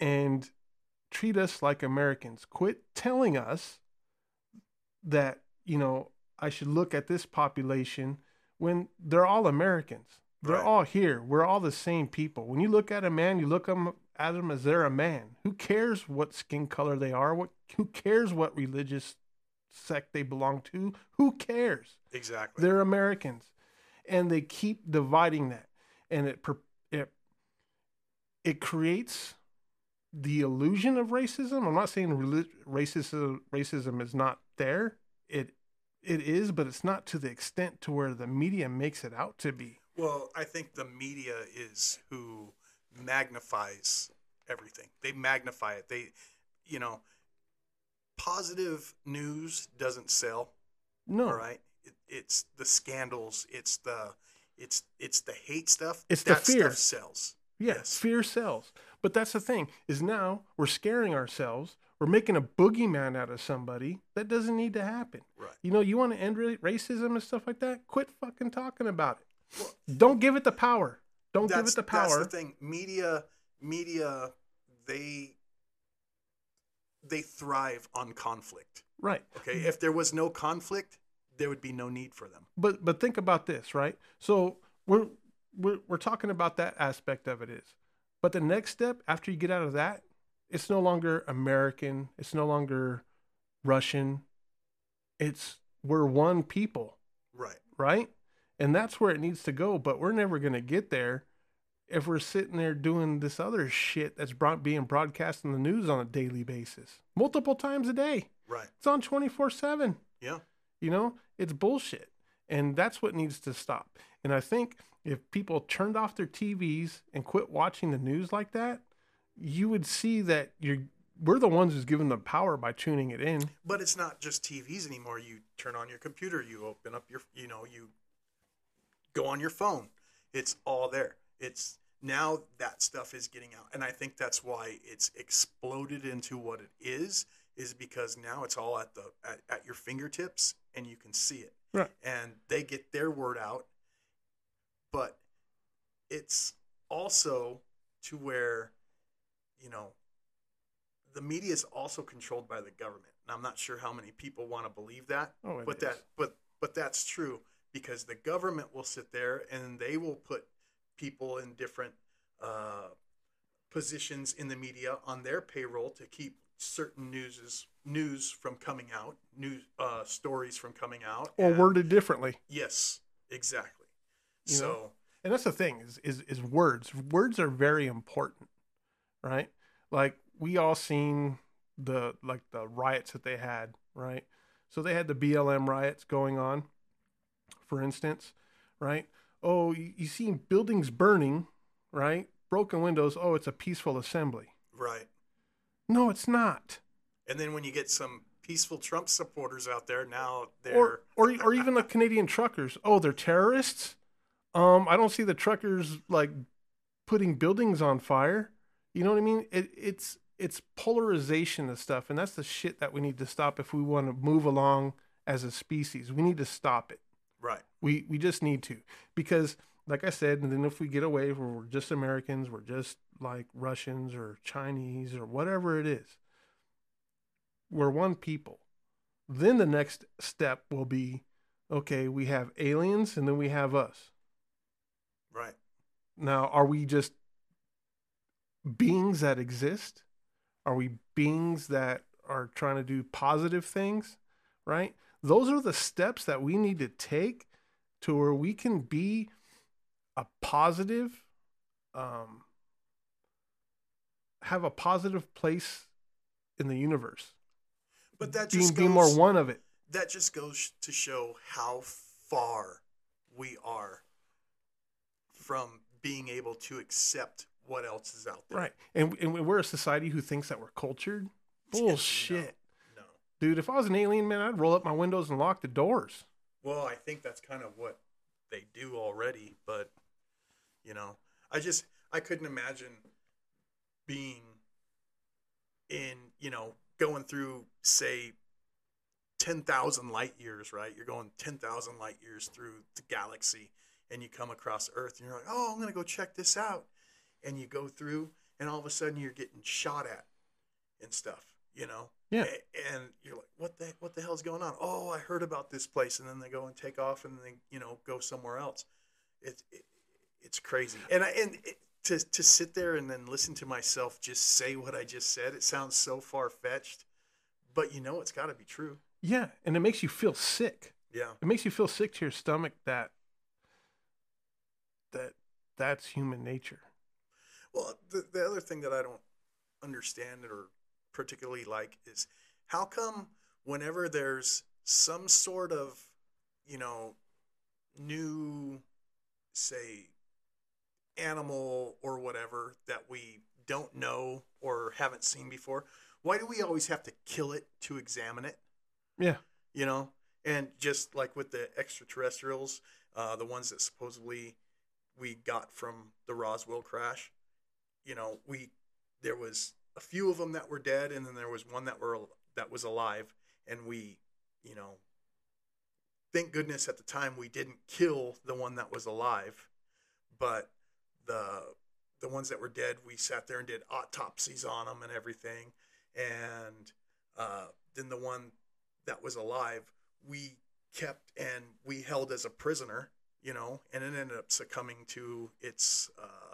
and treat us like Americans. Quit telling us that, you know, I should look at this population when they're all Americans. They're Right. all here. We're all the same people. When you look at a man, you look at them as they're a man. Who cares what skin color they are? What who cares what religious sect they belong to? Who cares? exactly. They're Americans, and they keep dividing that, and it it it creates the illusion of racism. I'm not saying reli- racism racism is not there. It it is, but it's not to the extent to where the media makes it out to be. Well, I think the media is who magnifies everything. They magnify it. They, you know, positive news doesn't sell. No, All right, it, it's the scandals. It's the, it's it's the hate stuff. It's the fear. sells. Yeah, Yes. fear sells. But that's the thing is now we're scaring ourselves. We're making a boogeyman out of somebody that doesn't need to happen. Right. You know, you want to end racism and stuff like that? Quit fucking talking about it. Don't give it the power. Don't give it the power. That's the thing. Media, media, they they thrive on conflict. Right. Okay, if there was no conflict, there would be no need for them. But but think about this, right? So we're we're we're talking about that aspect of it is. But the next step after you get out of that, it's no longer American, it's no longer Russian. It's we're one people. Right. right? And that's where it needs to go. But we're never going to get there if we're sitting there doing this other shit that's brought, being broadcast in the news on a daily basis, multiple times a day. Right. It's on 24 7. Yeah. You know, it's bullshit. And that's what needs to stop. And I think if people turned off their TVs and quit watching the news like that, you would see that you're we're the ones who's given the power by tuning it in. But it's not just TVs anymore. You turn on your computer, you open up your, you know, you go on your phone. It's all there. It's now that stuff is getting out. And I think that's why it's exploded into what it is, is because now it's all at the at, at your fingertips and you can see it. Right. And they get their word out. But it's also to where, you know, the media is also controlled by the government. And I'm not sure how many people want to believe that, Oh, but is. that but but that's true because the government will sit there and they will put people in different uh, positions in the media on their payroll to keep certain newses news from coming out, news uh, stories from coming out, Or and- worded differently. Yes, exactly. You know? so and that's the thing is, is is words words are very important right like we all seen the like the riots that they had right So they had the BLM riots going on, for instance, right? Oh, you, you see buildings burning, right? Broken windows. Oh, it's a peaceful assembly. Right. No, it's not. And then when you get some peaceful Trump supporters out there, now they're Or, or, or even the [LAUGHS] Canadian truckers. Oh, they're terrorists. Um, I don't see the truckers like putting buildings on fire. You know what I mean? It, it's it's polarization of stuff, and that's the shit that we need to stop if we want to move along as a species. We need to stop it. right. We we just need to because, like I said, and then if we get away we're just Americans, we're just like Russians or Chinese or whatever it is. We're one people. Then the next step will be, okay, we have aliens and then we have us. Right. Now, are we just beings that exist? Are we beings that are trying to do positive things? Right? Those are the steps that we need to take to where we can be a positive, um, have a positive place in the universe. But that just being goes, more one of it. that just goes to show how far we are from being able to accept what else is out there. Right. And, and we're a society who thinks that we're cultured. Bullshit. No. Dude, if I was an alien, man, I'd roll up my windows and lock the doors. Well, I think that's kind of what they do already, but you know, I just I couldn't imagine being in, you know, going through say 10,000 light years, right? You're going 10,000 light years through the galaxy and you come across Earth and you're like, "Oh, I'm going to go check this out." And you go through and all of a sudden you're getting shot at and stuff, you know? Yeah. And you're like, what the what the hell's going on? Oh, I heard about this place, and then they go and take off, and then they you know go somewhere else. It's it, it's crazy, and I and it, to to sit there and then listen to myself just say what I just said, it sounds so far fetched, but you know it's got to be true. Yeah. And it makes you feel sick. Yeah, It makes you feel sick to your stomach that that that's human nature. Well, the, the other thing that I don't understand or particularly like is how come whenever there's some sort of, you know, new, say, animal or whatever that we don't know or haven't seen before, why do we always have to kill it to examine it? Yeah. you know and just like with the extraterrestrials uh, the ones that supposedly we got from the roswell crash you know we there was a few of them that were dead and then there was one that were that was alive and we you know thank goodness at the time we didn't kill the one that was alive but the the ones that were dead we sat there and did autopsies on them and everything and uh, then the one that was alive we kept and we held as a prisoner you know and it ended up succumbing to its uh,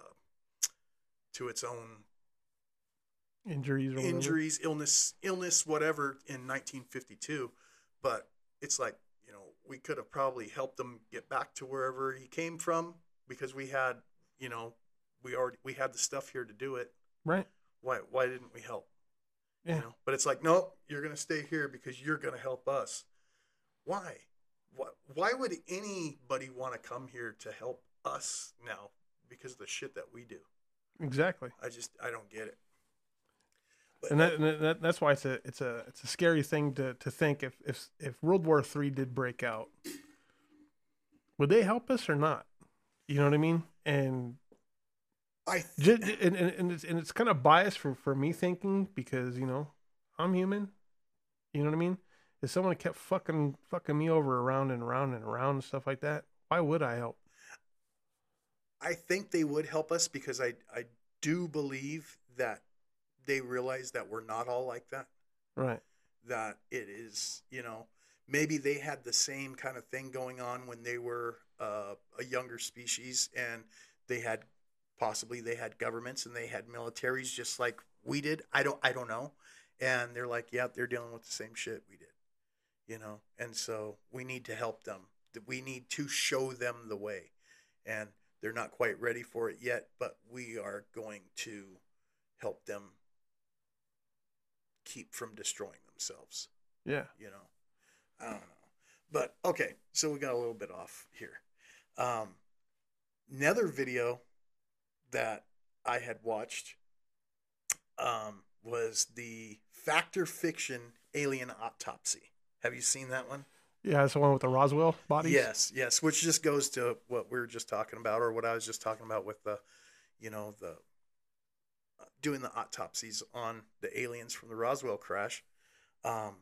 to its own Injuries whatever. injuries illness illness whatever in 1952 but it's like you know we could have probably helped him get back to wherever he came from because we had you know we already we had the stuff here to do it. Right. why why didn't we help? Yeah. you know? But it's like nope you're gonna stay here because you're gonna help us. Why? Why, why would anybody want to come here to help us now because of the shit that we do Exactly. i just i don't get it But- And that, and that that's why it's a it's a it's a scary thing to, to think if if if World War Three did break out, would they help us or not? You know what I mean? And i Ju- and, and, and it's and it's kind of biased for, for me thinking because you know I'm human. You know what I mean? If someone kept fucking fucking me over around and around and around and stuff like that, why would I help? I think they would help us because I I do believe that they realize that we're not all like that. Right. That it is, you know, maybe they had the same kind of thing going on when they were uh, a younger species, and they had possibly they had governments and they had militaries just like we did. I don't I don't know, and they're like, yeah, they're dealing with the same shit we did, you know, and so we need to help them. We need to show them the way, and they're not quite ready for it yet, but we are going to help them keep from destroying themselves. Yeah. You know, I don't know. But okay, so we got a little bit off here. Um, another video that I had watched um, was the Fact or Fiction Alien Autopsy. Have you seen that one? Yeah, it's the one with the Roswell bodies. Yes, yes. Which just goes to what we were just talking about, or what I was just talking about with the, you know, the uh, doing the autopsies on the aliens from the Roswell crash. Um,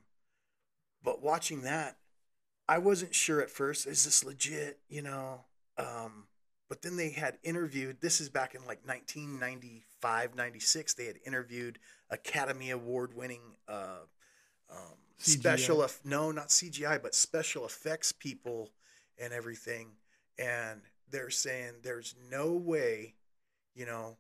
but watching that, I wasn't sure at first. Is this legit? You know. Um, but then they had interviewed. This is back in like 1995, 96. They had interviewed Academy Award winning. Uh, um, CGI. special eff- no not cgi but special effects people and everything. And they're saying there's no way you know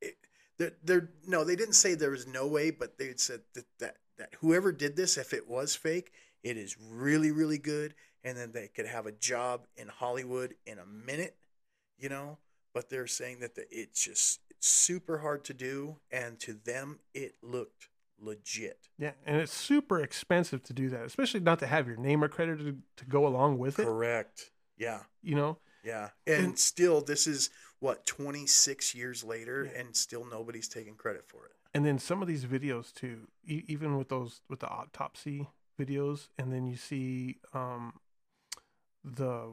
it, they're, they're no they didn't say there was no way but they said that, that that whoever did this if it was fake it is really really good. And then they could have a job in hollywood in a minute you know but they're saying that the, it's just it's super hard to do. And to them it looked legit Yeah, and it's super expensive to do that, especially not to have your name accredited to go along with it. Correct. Yeah. You know, Yeah. And, And- still, this is what 26 years later, Yeah. and still nobody's taking credit for it. and then some of these videos too, e- even with those with the autopsy videos, and then you see um the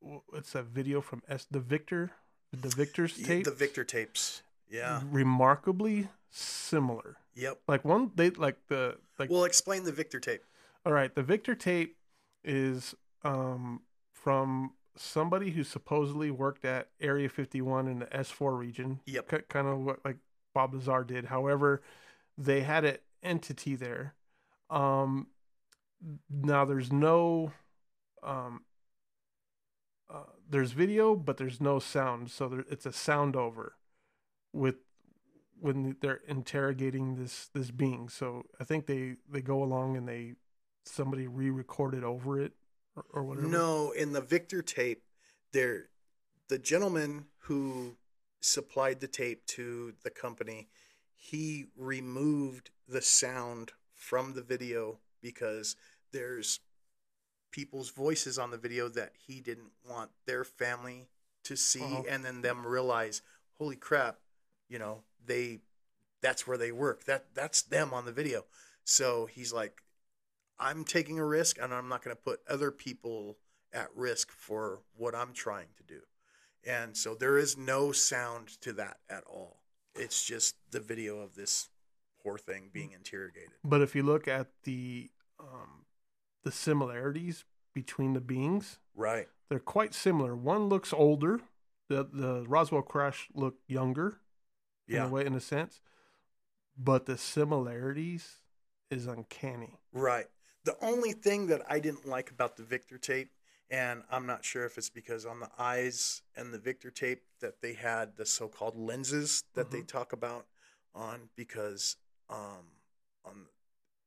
w- it's a video from S the Victor the Victor's tape The Victor tapes. Yeah. remarkably similar. Yep. Like one they like the like Well, explain the Victor tape. All right, the Victor tape is um, from somebody who supposedly worked at Area 51 in the S4 region. Yep. K- kind of what like Bob Lazar did. However, they had an entity there. Um, now there's no, um, uh, there's video, but there's no sound. So there, it's a sound over with when they're interrogating this this being. So I think they they go along and they somebody re-recorded over it or, or whatever. No, in the Victor tape, there, the gentleman who supplied the tape to the company, he removed the sound from the video because there's people's voices on the video that he didn't want their family to see Uh-huh. and then them realize holy crap you know they that's where they work. That that's them on the video. So he's like i'm taking a risk and i'm not going to put other people at risk for what i'm trying to do. And so there is no sound to that at all. It's just the video of this poor thing being interrogated. But if you look at the um, the similarities between the beings, right. they're quite similar. One looks older. The the Roswell crash looked younger in yeah a way, in a sense, but the similarities is uncanny. Right. The only thing that I didn't like about the Victor tape, and I'm not sure if it's because on the eyes and the Victor tape that they had the so-called lenses that they talk about on, because um, on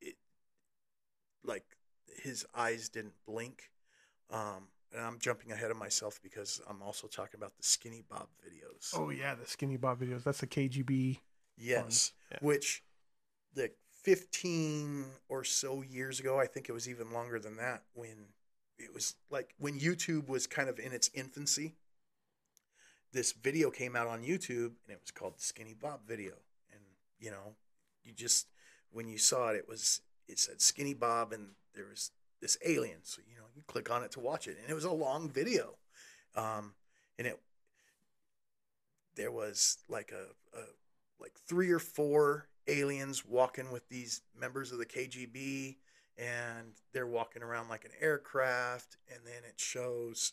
it, like his eyes didn't blink. Um, and I'm jumping ahead of myself because I'm also talking about the Skinny Bob videos. Oh yeah, the Skinny Bob videos. That's the KGB. Yes, Yeah. which the 15 or so years ago, I think it was even longer than that, when it was like when YouTube was kind of in its infancy. This video came out on YouTube and it was called the Skinny Bob video. And, you know, you just, when you saw it, it was, it said Skinny Bob and there was this alien. So, you know, you click on it to watch it. And it was a long video. Um, and it, there was like a, a like three or four aliens walking with these members of the KGB and they're walking around like an aircraft and then it shows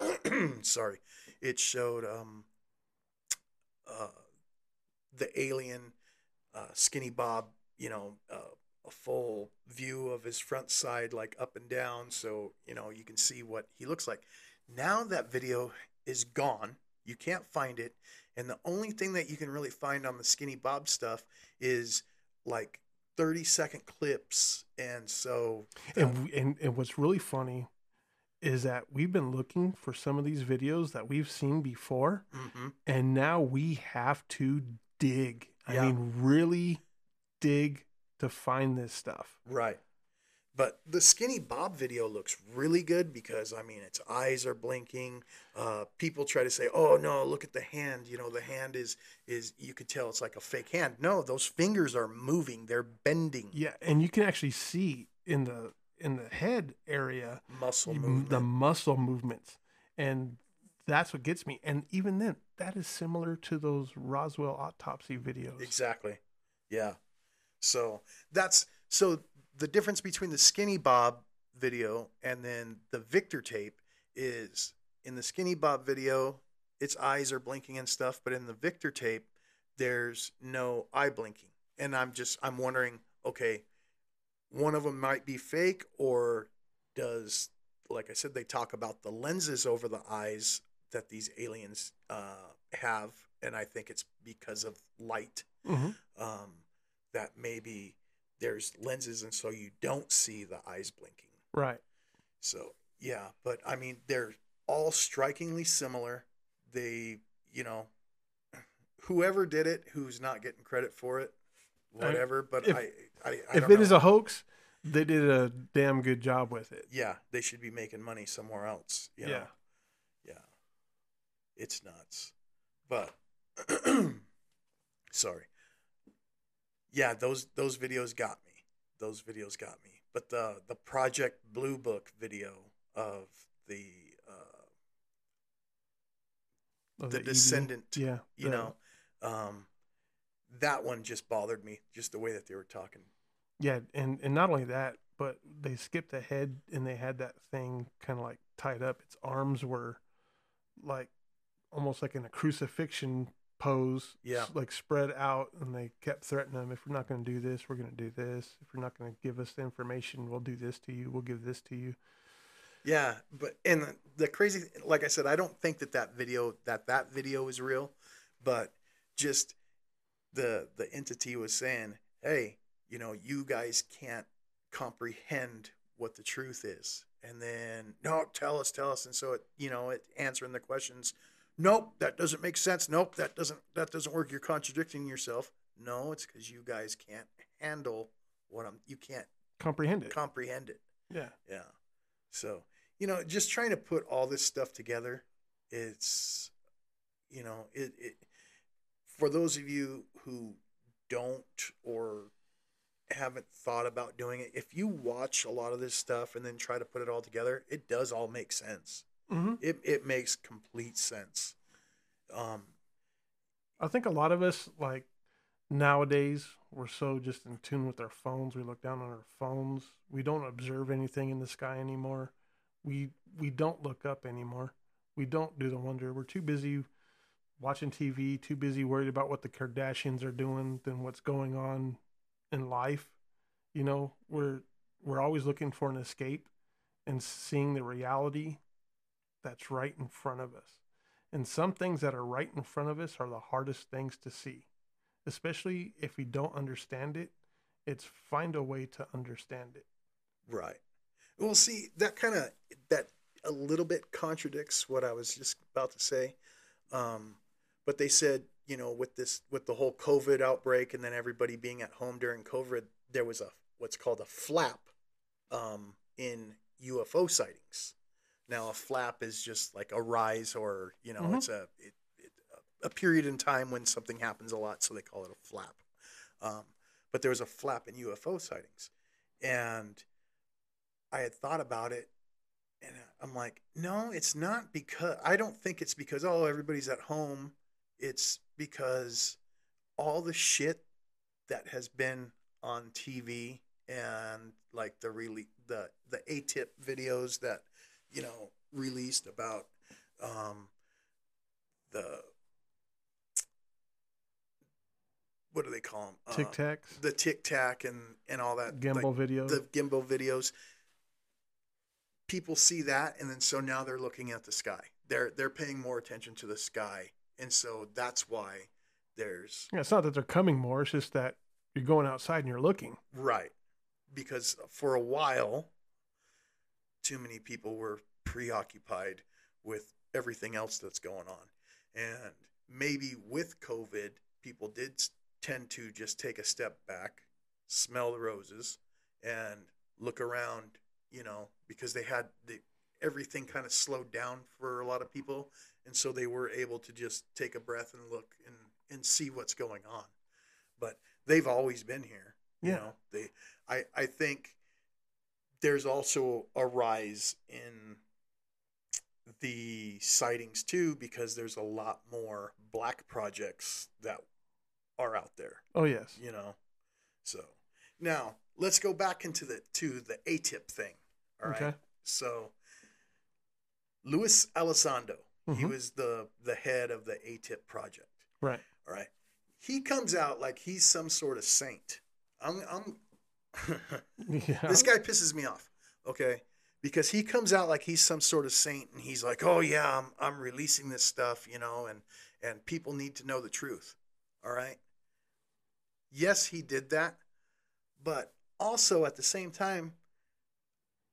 [CLEARS THROAT] sorry it showed um uh the alien uh skinny bob you know uh, a full view of his front side like up and down so you know you can see what he looks like now that video is gone you can't find it and the only thing that you can really find on the Skinny Bob stuff is like 30 second clips. And so, And, and and what's really funny is that we've been looking for some of these videos that we've seen before, Mhm. and now we have to dig. I Yeah. mean, really dig to find this stuff. Right. But the Skinny Bob video looks really good because I mean its eyes are blinking. Uh, people try to say, "Oh no, look at the hand." You know, the hand is is you could tell it's like a fake hand. No, those fingers are moving. They're bending. Yeah, and you can actually see in the in the head area Muscle you- movement. the muscle movements, and that's what gets me. And even then, that is similar to those Roswell autopsy videos. Exactly. Yeah. So that's so the difference between the Skinny Bob video and then the Victor tape is in the Skinny Bob video, its eyes are blinking and stuff, but in the Victor tape, there's no eye blinking. And I'm just I'm wondering, okay, one of them might be fake or does like I said they talk about the lenses over the eyes that these aliens uh, have and I think it's because of light Mhm. um, that maybe there's lenses and so you don't see the eyes blinking. Right. So yeah, but I mean they're all strikingly similar. They, you know, whoever did it, who's not getting credit for it, whatever. But if- I, I, I if it is know. a hoax, they did a damn good job with it. yeah, they should be making money somewhere else. You know? Yeah. yeah, it's nuts. But [CLEARS THROAT] sorry, yeah, those those videos got me. Those videos got me. But the the Project Blue Book video of the uh, of the EV. descendant, Yeah. you the- know, um, that one just bothered me. Just the way that they were talking. Yeah, and and not only that, but they skipped ahead and they had that thing kind of like tied up. Its arms were like almost like in a crucifixion pose, Yeah. like spread out, and they kept threatening them. If we're not going to do this, we're going to do this. If you're not going to give us the information, we'll do this to you. We'll give this to you. Yeah, but and the, the crazy, like I said, I don't think that that video that that video is real, but just the the entity was saying, hey, you know, you guys can't comprehend what the truth is, and then no, tell us, tell us, and so it, you know, it answering the questions. Nope, that doesn't make sense. Nope, that doesn't that doesn't work. You're contradicting yourself. No, it's because you guys can't handle what I'm. You can't Comprehend it. comprehend it. yeah. Yeah. So, you know, just trying to put all this stuff together, it's, you know, it, it for those of you who don't or haven't thought about doing it, if you watch a lot of this stuff and then try to put it all together, it does all make sense. Hmm It, it makes complete sense. Um, I think a lot of us like nowadays we're so just in tune with our phones. We look down on our phones. We don't observe anything in the sky anymore. We we don't look up anymore. We don't do the wonder. We're too busy watching TV, too busy worried about what the Kardashians are doing than what's going on in life. You know, we're we're always looking for an escape and seeing the reality that's right in front of us. And some things that are right in front of us are the hardest things to see, especially if we don't understand it. It's find a way to understand it. Right. Well, see, that kind of that a little bit contradicts what I was just about to say. Um, but they said, you know, with this with the whole COVID outbreak and then everybody being at home during COVID, there was a what's called a flap um, in UFO sightings. Now, a flap is just like a rise, or you know, Mhm. it's a it, it, a period in time when something happens a lot, so they call it a flap. Um, but there was a flap in UFO sightings, and I had thought about it and I'm like, no, it's not because I don't think it's because oh everybody's at home. It's because all the shit that has been on TV and like the really the the ATIP videos that you know released about um the what do they call them? Tic Tacs, the Tic Tac and and all that like, gimbal video. the gimbal videos people see that and then so now they're looking at the sky they're they're paying more attention to the sky and so that's why there's yeah, it's not that they're coming more. It's just that you're going outside and you're looking. right because for a while too many people were preoccupied with everything else that's going on and maybe with covid people did tend to just take a step back smell the roses, and look around. You know, because they had the everything kind of slowed down for a lot of people, and so they were able to just take a breath and look and and see what's going on. But they've always been here. You Yeah. know, they. I I think there's also a rise in the sightings too because there's a lot more black projects that are out there Oh yes. you know so now let's go back into the to the atip thing all right Okay. so luis elizondo he Mhm. was the the head of the atip project Right. all right he comes out like he's some sort of saint i'm i'm [LAUGHS] Yeah. this guy pisses me off okay? Because he comes out like he's some sort of saint and he's like oh yeah i'm, I'm releasing this stuff you know and and people need to know the truth all right? Yes he did that but also at the same time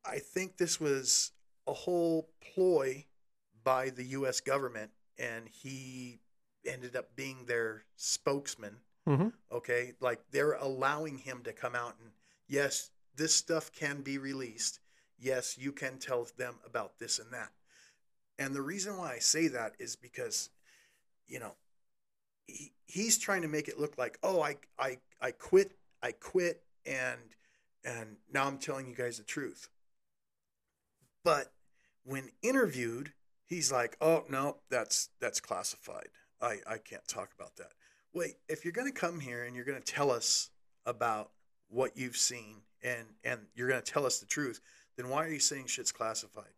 i think this was a whole ploy by the us government and he ended up being their spokesman hmm okay? Like they're allowing him to come out and yes this stuff can be released. Yes you can tell them about this and that. And the reason why i say that is because you know he, he's trying to make it look like oh i i i quit i quit and and now i'm telling you guys the truth. But when interviewed he's like oh no that's that's classified. I i can't talk about that. Wait if you're to come here and you're to tell us about what you've seen and and you're going to tell us the truth then why are you saying shit's classified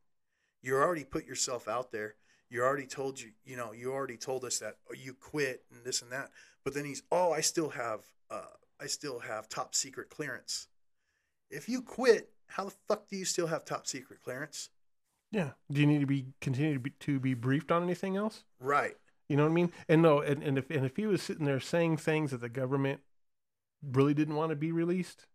you already put yourself out there you already told you you know you already told us that oh, you quit and this and that but then he's oh i still have uh i still have top secret clearance if you quit how the fuck do you still have top secret clearance Yeah. Do you need to be continue to be, to be briefed on anything else? right You know what I mean? And no, and, and if and if he was sitting there saying things that the government really didn't want to be released,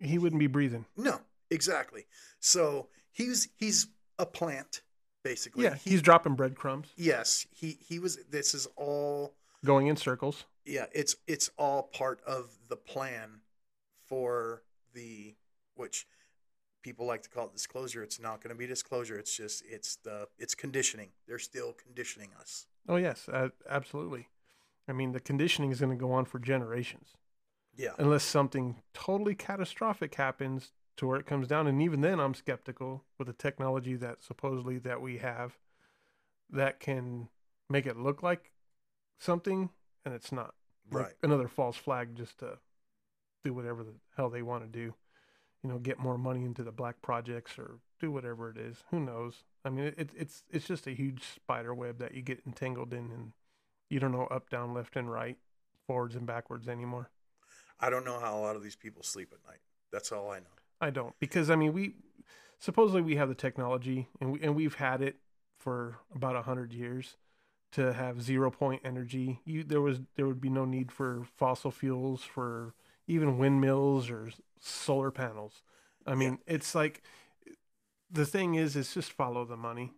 he wouldn't be breathing. no exactly. So he's he's a plant basically. Yeah, He- he's dropping breadcrumbs, yes he he was this is all going in circles. yeah it's it's all part of the plan for the which people like to call it disclosure. It's not going to be disclosure. It's just it's the it's conditioning. They're still conditioning us. Oh yes, uh, absolutely. I mean, the conditioning is going to go on for generations yeah unless something totally catastrophic happens to where it comes down. And even then, I'm skeptical with the technology that supposedly that we have that can make it look like something, and it's not. Like right Another false flag just to do whatever the hell they want to do. You know, get more money into the black projects or do whatever it is. Who knows? I mean, it, it's it's just a huge spider web that you get entangled in, and you don't know up, down, left, and right, forwards and backwards anymore. I don't know how a lot of these people sleep at night that's all i know I don't because I mean we supposedly we have the technology and we and we've had it for about a hundred years to have zero point energy. You there was there would be no need for fossil fuels for even windmills or solar panels. I mean it's like the thing is it's just follow the money.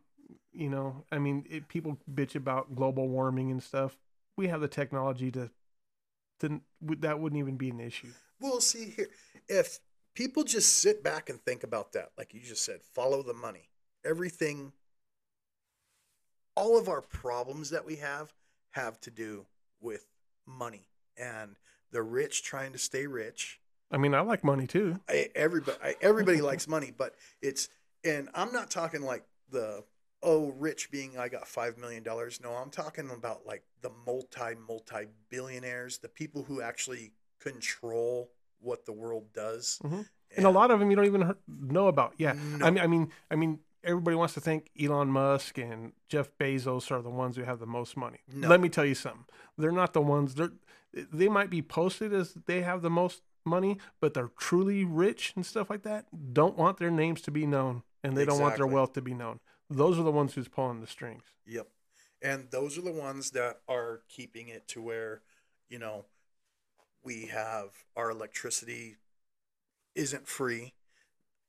You know I mean it, people bitch about global warming and stuff. We have the technology to to that wouldn't even be an issue. well see here if people just sit back and think about that like you just said follow the money everything all of our problems that we have have to do with money and the rich trying to stay rich I mean I like money too. I, everybody I, everybody likes money, but it's and I'm not talking like the oh rich being I got five million dollars. No, I'm talking about like the multi multi billionaires, the people who actually control what the world does. Mhm. and a lot of them you don't even know about. Yeah, No. I mean, I mean, I mean, everybody wants to think Elon Musk and Jeff Bezos are the ones who have the most money. No. Let me tell you something. They're not the ones. They're they might be posted as they have the most money, but they're truly rich and stuff like that. Don't want their names to be known, and they don't want their wealth to be known. Those are the ones who's pulling the strings. Yep. And those are the ones that are keeping it to where, you know, we have our electricity isn't free.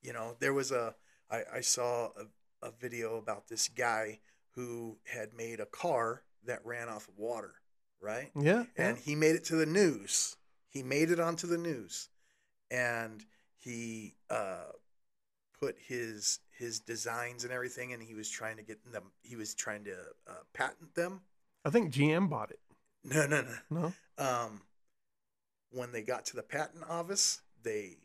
You know, there was a, I, I saw a, a video about this guy who had made a car that ran off of water, right? Yeah, yeah. And he made it to the news. he made it onto the news, and he uh, put his his designs and everything, and he was trying to get them. He was trying to uh, patent them. I think GM bought it. No, no, no. No. Um, when they got to the patent office, they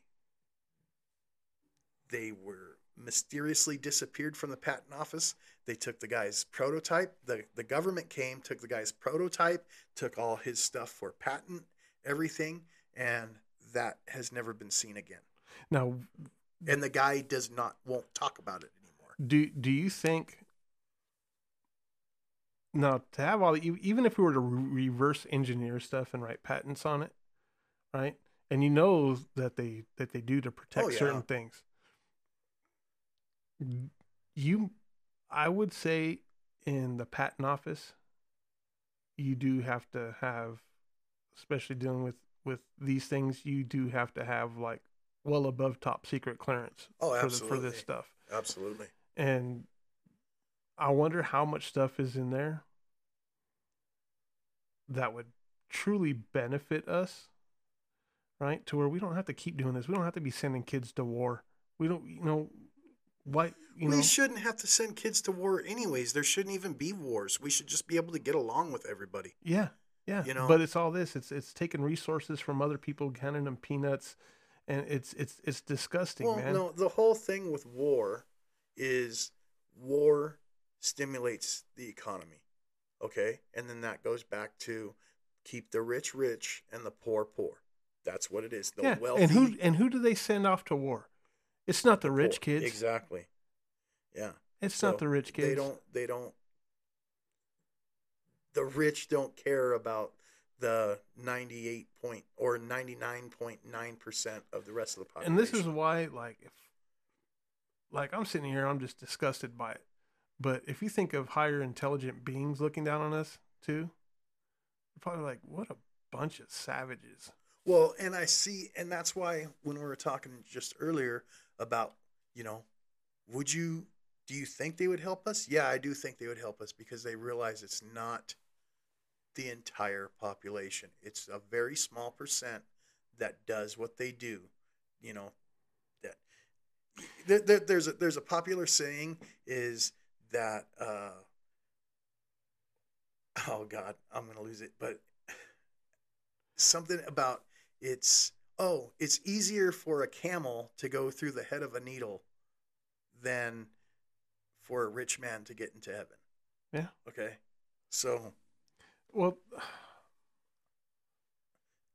they were mysteriously disappeared from the patent office. They took the guy's prototype. The the government came, took the guy's prototype, took all his stuff for patent, everything, and that has never been seen again. Now, And the guy does not won't talk about it anymore. do do you think now to have all the, even if we were to re- reverse engineer stuff and write patents on it, right? And you know that they that they do to protect Oh, yeah. certain things. You, I would say, in the patent office, you do have to have, especially dealing with with these things, you do have to have like well above top secret clearance Oh, for, the, for this stuff Absolutely. and I wonder how much stuff is in there that would truly benefit us, right? To where we don't have to keep doing this. We don't have to be sending kids to war. We don't, you know, what you we know. shouldn't have to send kids to war anyways. There shouldn't even be wars. We should just be able to get along with everybody. Yeah, yeah. You know? but it's all this. It's it's taking resources from other people, handing them peanuts, and it's it's it's disgusting, well, man. no, the whole thing with war is war stimulates the economy. Okay? And then that goes back to keep the rich rich and the poor poor. That's what it is. The yeah, wealthy and who and who do they send off to war? It's not the rich poor. kids. Exactly. Yeah. It's So not the rich kids. They don't they don't the rich don't care about the 98 point or 99.9% of the rest of the population. and this is why like if like i'm sitting here i'm just disgusted by it but if you think of higher intelligent beings looking down on us too you're probably like what a bunch of savages Well, and I see, and that's why when we were talking just earlier about, you know, would you, do you think they would help us? Yeah, I do think they would help us because they realize it's not the entire population. It's a very small percent that does what they do. You know, that there, there, there's a there's a popular saying is that uh, oh god, I'm gonna lose it, but something about it's oh it's easier for a camel to go through the head of a needle than for a rich man to get into heaven Yeah. okay so well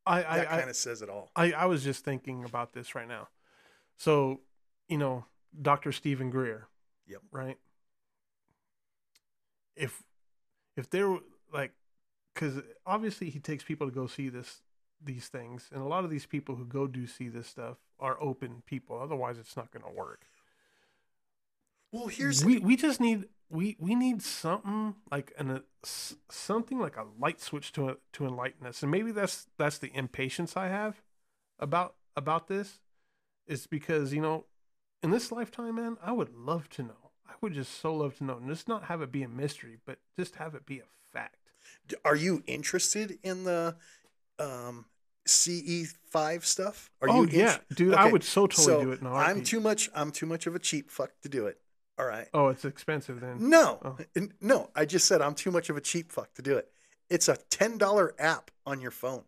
i i that kind of says it all. I, I was just thinking about this right now. So you know dr steven greer Yep. right? If if there were like because obviously he takes people to go see this these things and a lot of these people who go do see this stuff are open people otherwise it's not going to work. Well here's we we just need we we need something like an a, something like a light switch to to enlighten us. And maybe that's that's the impatience i have about about this is because you know in this lifetime man i would love to know. I would just so love to know. And just not have it be a mystery but just have it be a fact. Are you interested in the um ce5 stuff? Are oh you yeah int- dude i would so totally so do it in a i'm too much i'm too much of a cheap fuck to do it all right oh it's expensive then No, Oh. No. I just said I'm too much of a cheap fuck to do it. It's a ten dollar app on your phone,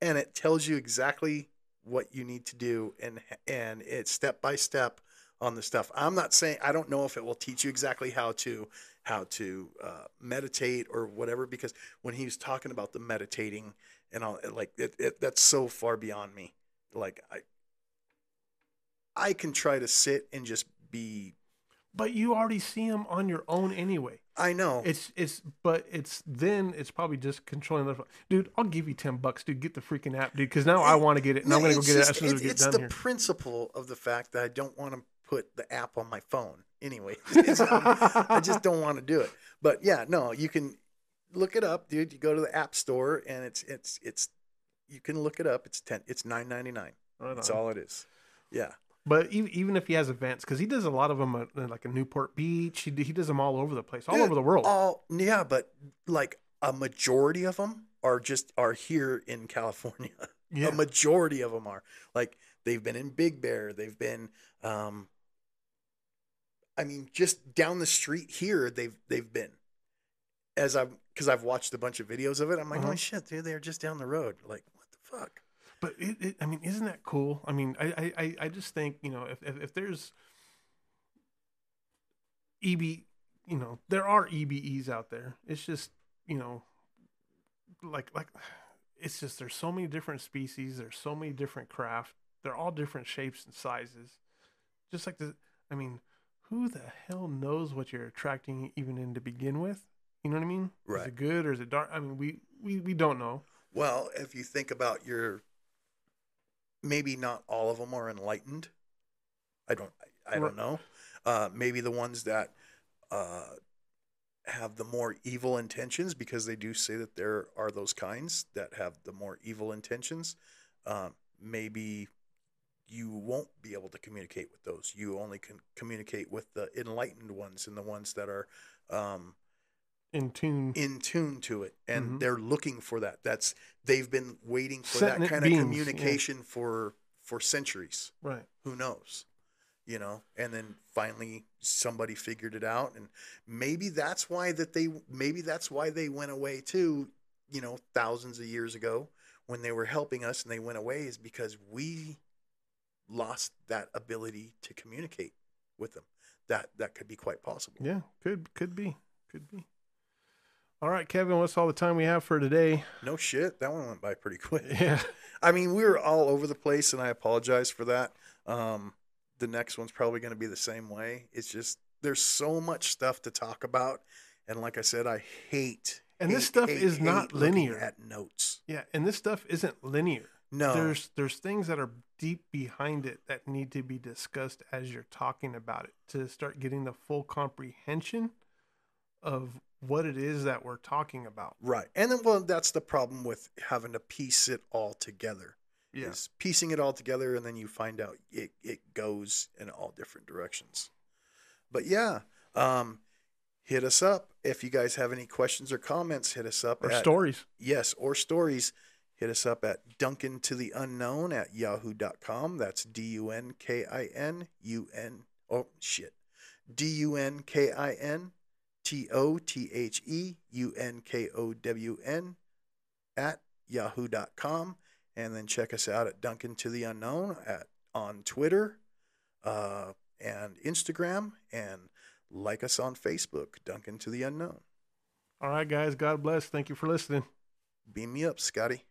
and it tells you exactly what you need to do, and and it's step by step on the stuff. I'm not saying I don't know if it will teach you exactly how to how to uh, meditate or whatever, because when he was talking about the meditating and all, like it, it, that's so far beyond me. Like I, I can try to sit and just be. But you already see them on your own anyway I know. It's it's but it's then it's probably just controlling the dude. I'll give you ten bucks, dude. Get the freaking app, dude. Because now I want to get it, and I'm gonna go it's get it just- as soon as we it- get it's done the here. principle of the fact that I don't want to put the app on my phone anyway. [LAUGHS] [LAUGHS] I just don't want to do it. But yeah, no, you can look it up, dude. You go to the app store and it's it's it's you can look it up. It's ten. It's nine ninety nine. Right That's all it is. Yeah. But even, even if he has events, because he does a lot of them, at, like a Newport Beach, he, he does them all over the place, all over the world. All yeah, but like a majority of them are just are here in California. [LAUGHS] Yeah. A majority of them are like they've been in Big Bear. They've been, um, I mean, just down the street here. They've they've been. As I've because I've watched a bunch of videos of it. I'm like, Uh-huh. oh shit, dude, they're just down the road. Like, what the fuck? But it, it, I mean, isn't that cool? I mean, I, I, I- just think you know, if, if if there's EB, you know, there are EBEs out there. It's just you know, like like, it's just there's so many different species. There's so many different craft. They're all different shapes and sizes. Just like the, I mean, who the hell knows what you're attracting even in to begin with? You know what I mean? Right. Is it good or is it dark? I mean, we we we don't know. Well, if you think about your, maybe not all of them are enlightened. I don't. I, I don't know. Uh, maybe the ones that uh, have the more evil intentions, because they do say that there are those kinds that have the more evil intentions. Um, maybe you won't be able to communicate with those. You only can communicate with the enlightened ones and the ones that are um, In tune. in tune to it and Mhm. they're looking for that that's they've been waiting for Sentient that kind of yeah. communication for for centuries right. who knows you know and then finally somebody figured it out and maybe that's why that they maybe that's why they went away too you know thousands of years ago when they were helping us and they went away is because we lost that ability to communicate with them that that could be quite possible Yeah, could could be, could be. All right, Kevin, what's all the time we have for today? no shit that one went by pretty quick [LAUGHS] Yeah, I mean, we were all over the place, and I apologize for that. Um, the next one's probably going to be the same way. It's just there's so much stuff to talk about, and like I said, I hate. And this hate, stuff hate, is not hate looking linear. At notes, yeah, and this stuff isn't linear. no. There's there's things that are deep behind it that need to be discussed as you're talking about it to start getting the full comprehension of what it is that we're talking about. right, and then well, that's the problem with having to piece it all together. Yeah. Is piecing it all together, and then you find out it it goes in all different directions. But yeah, um, hit us up if you guys have any questions or comments. Hit us up Or at stories. yes, or stories, hit us up at Dunkin to the unknown at yahoo.com. That's D U N K I N U N. Oh, shit. D U N K I N T O T H E U N K O W N at yahoo.com. And then check us out at Dunkin to the unknown at on Twitter uh, and Instagram and like us on Facebook, Dunkin to the unknown. All right, guys. God bless. Thank you for listening. Beam me up, Scotty.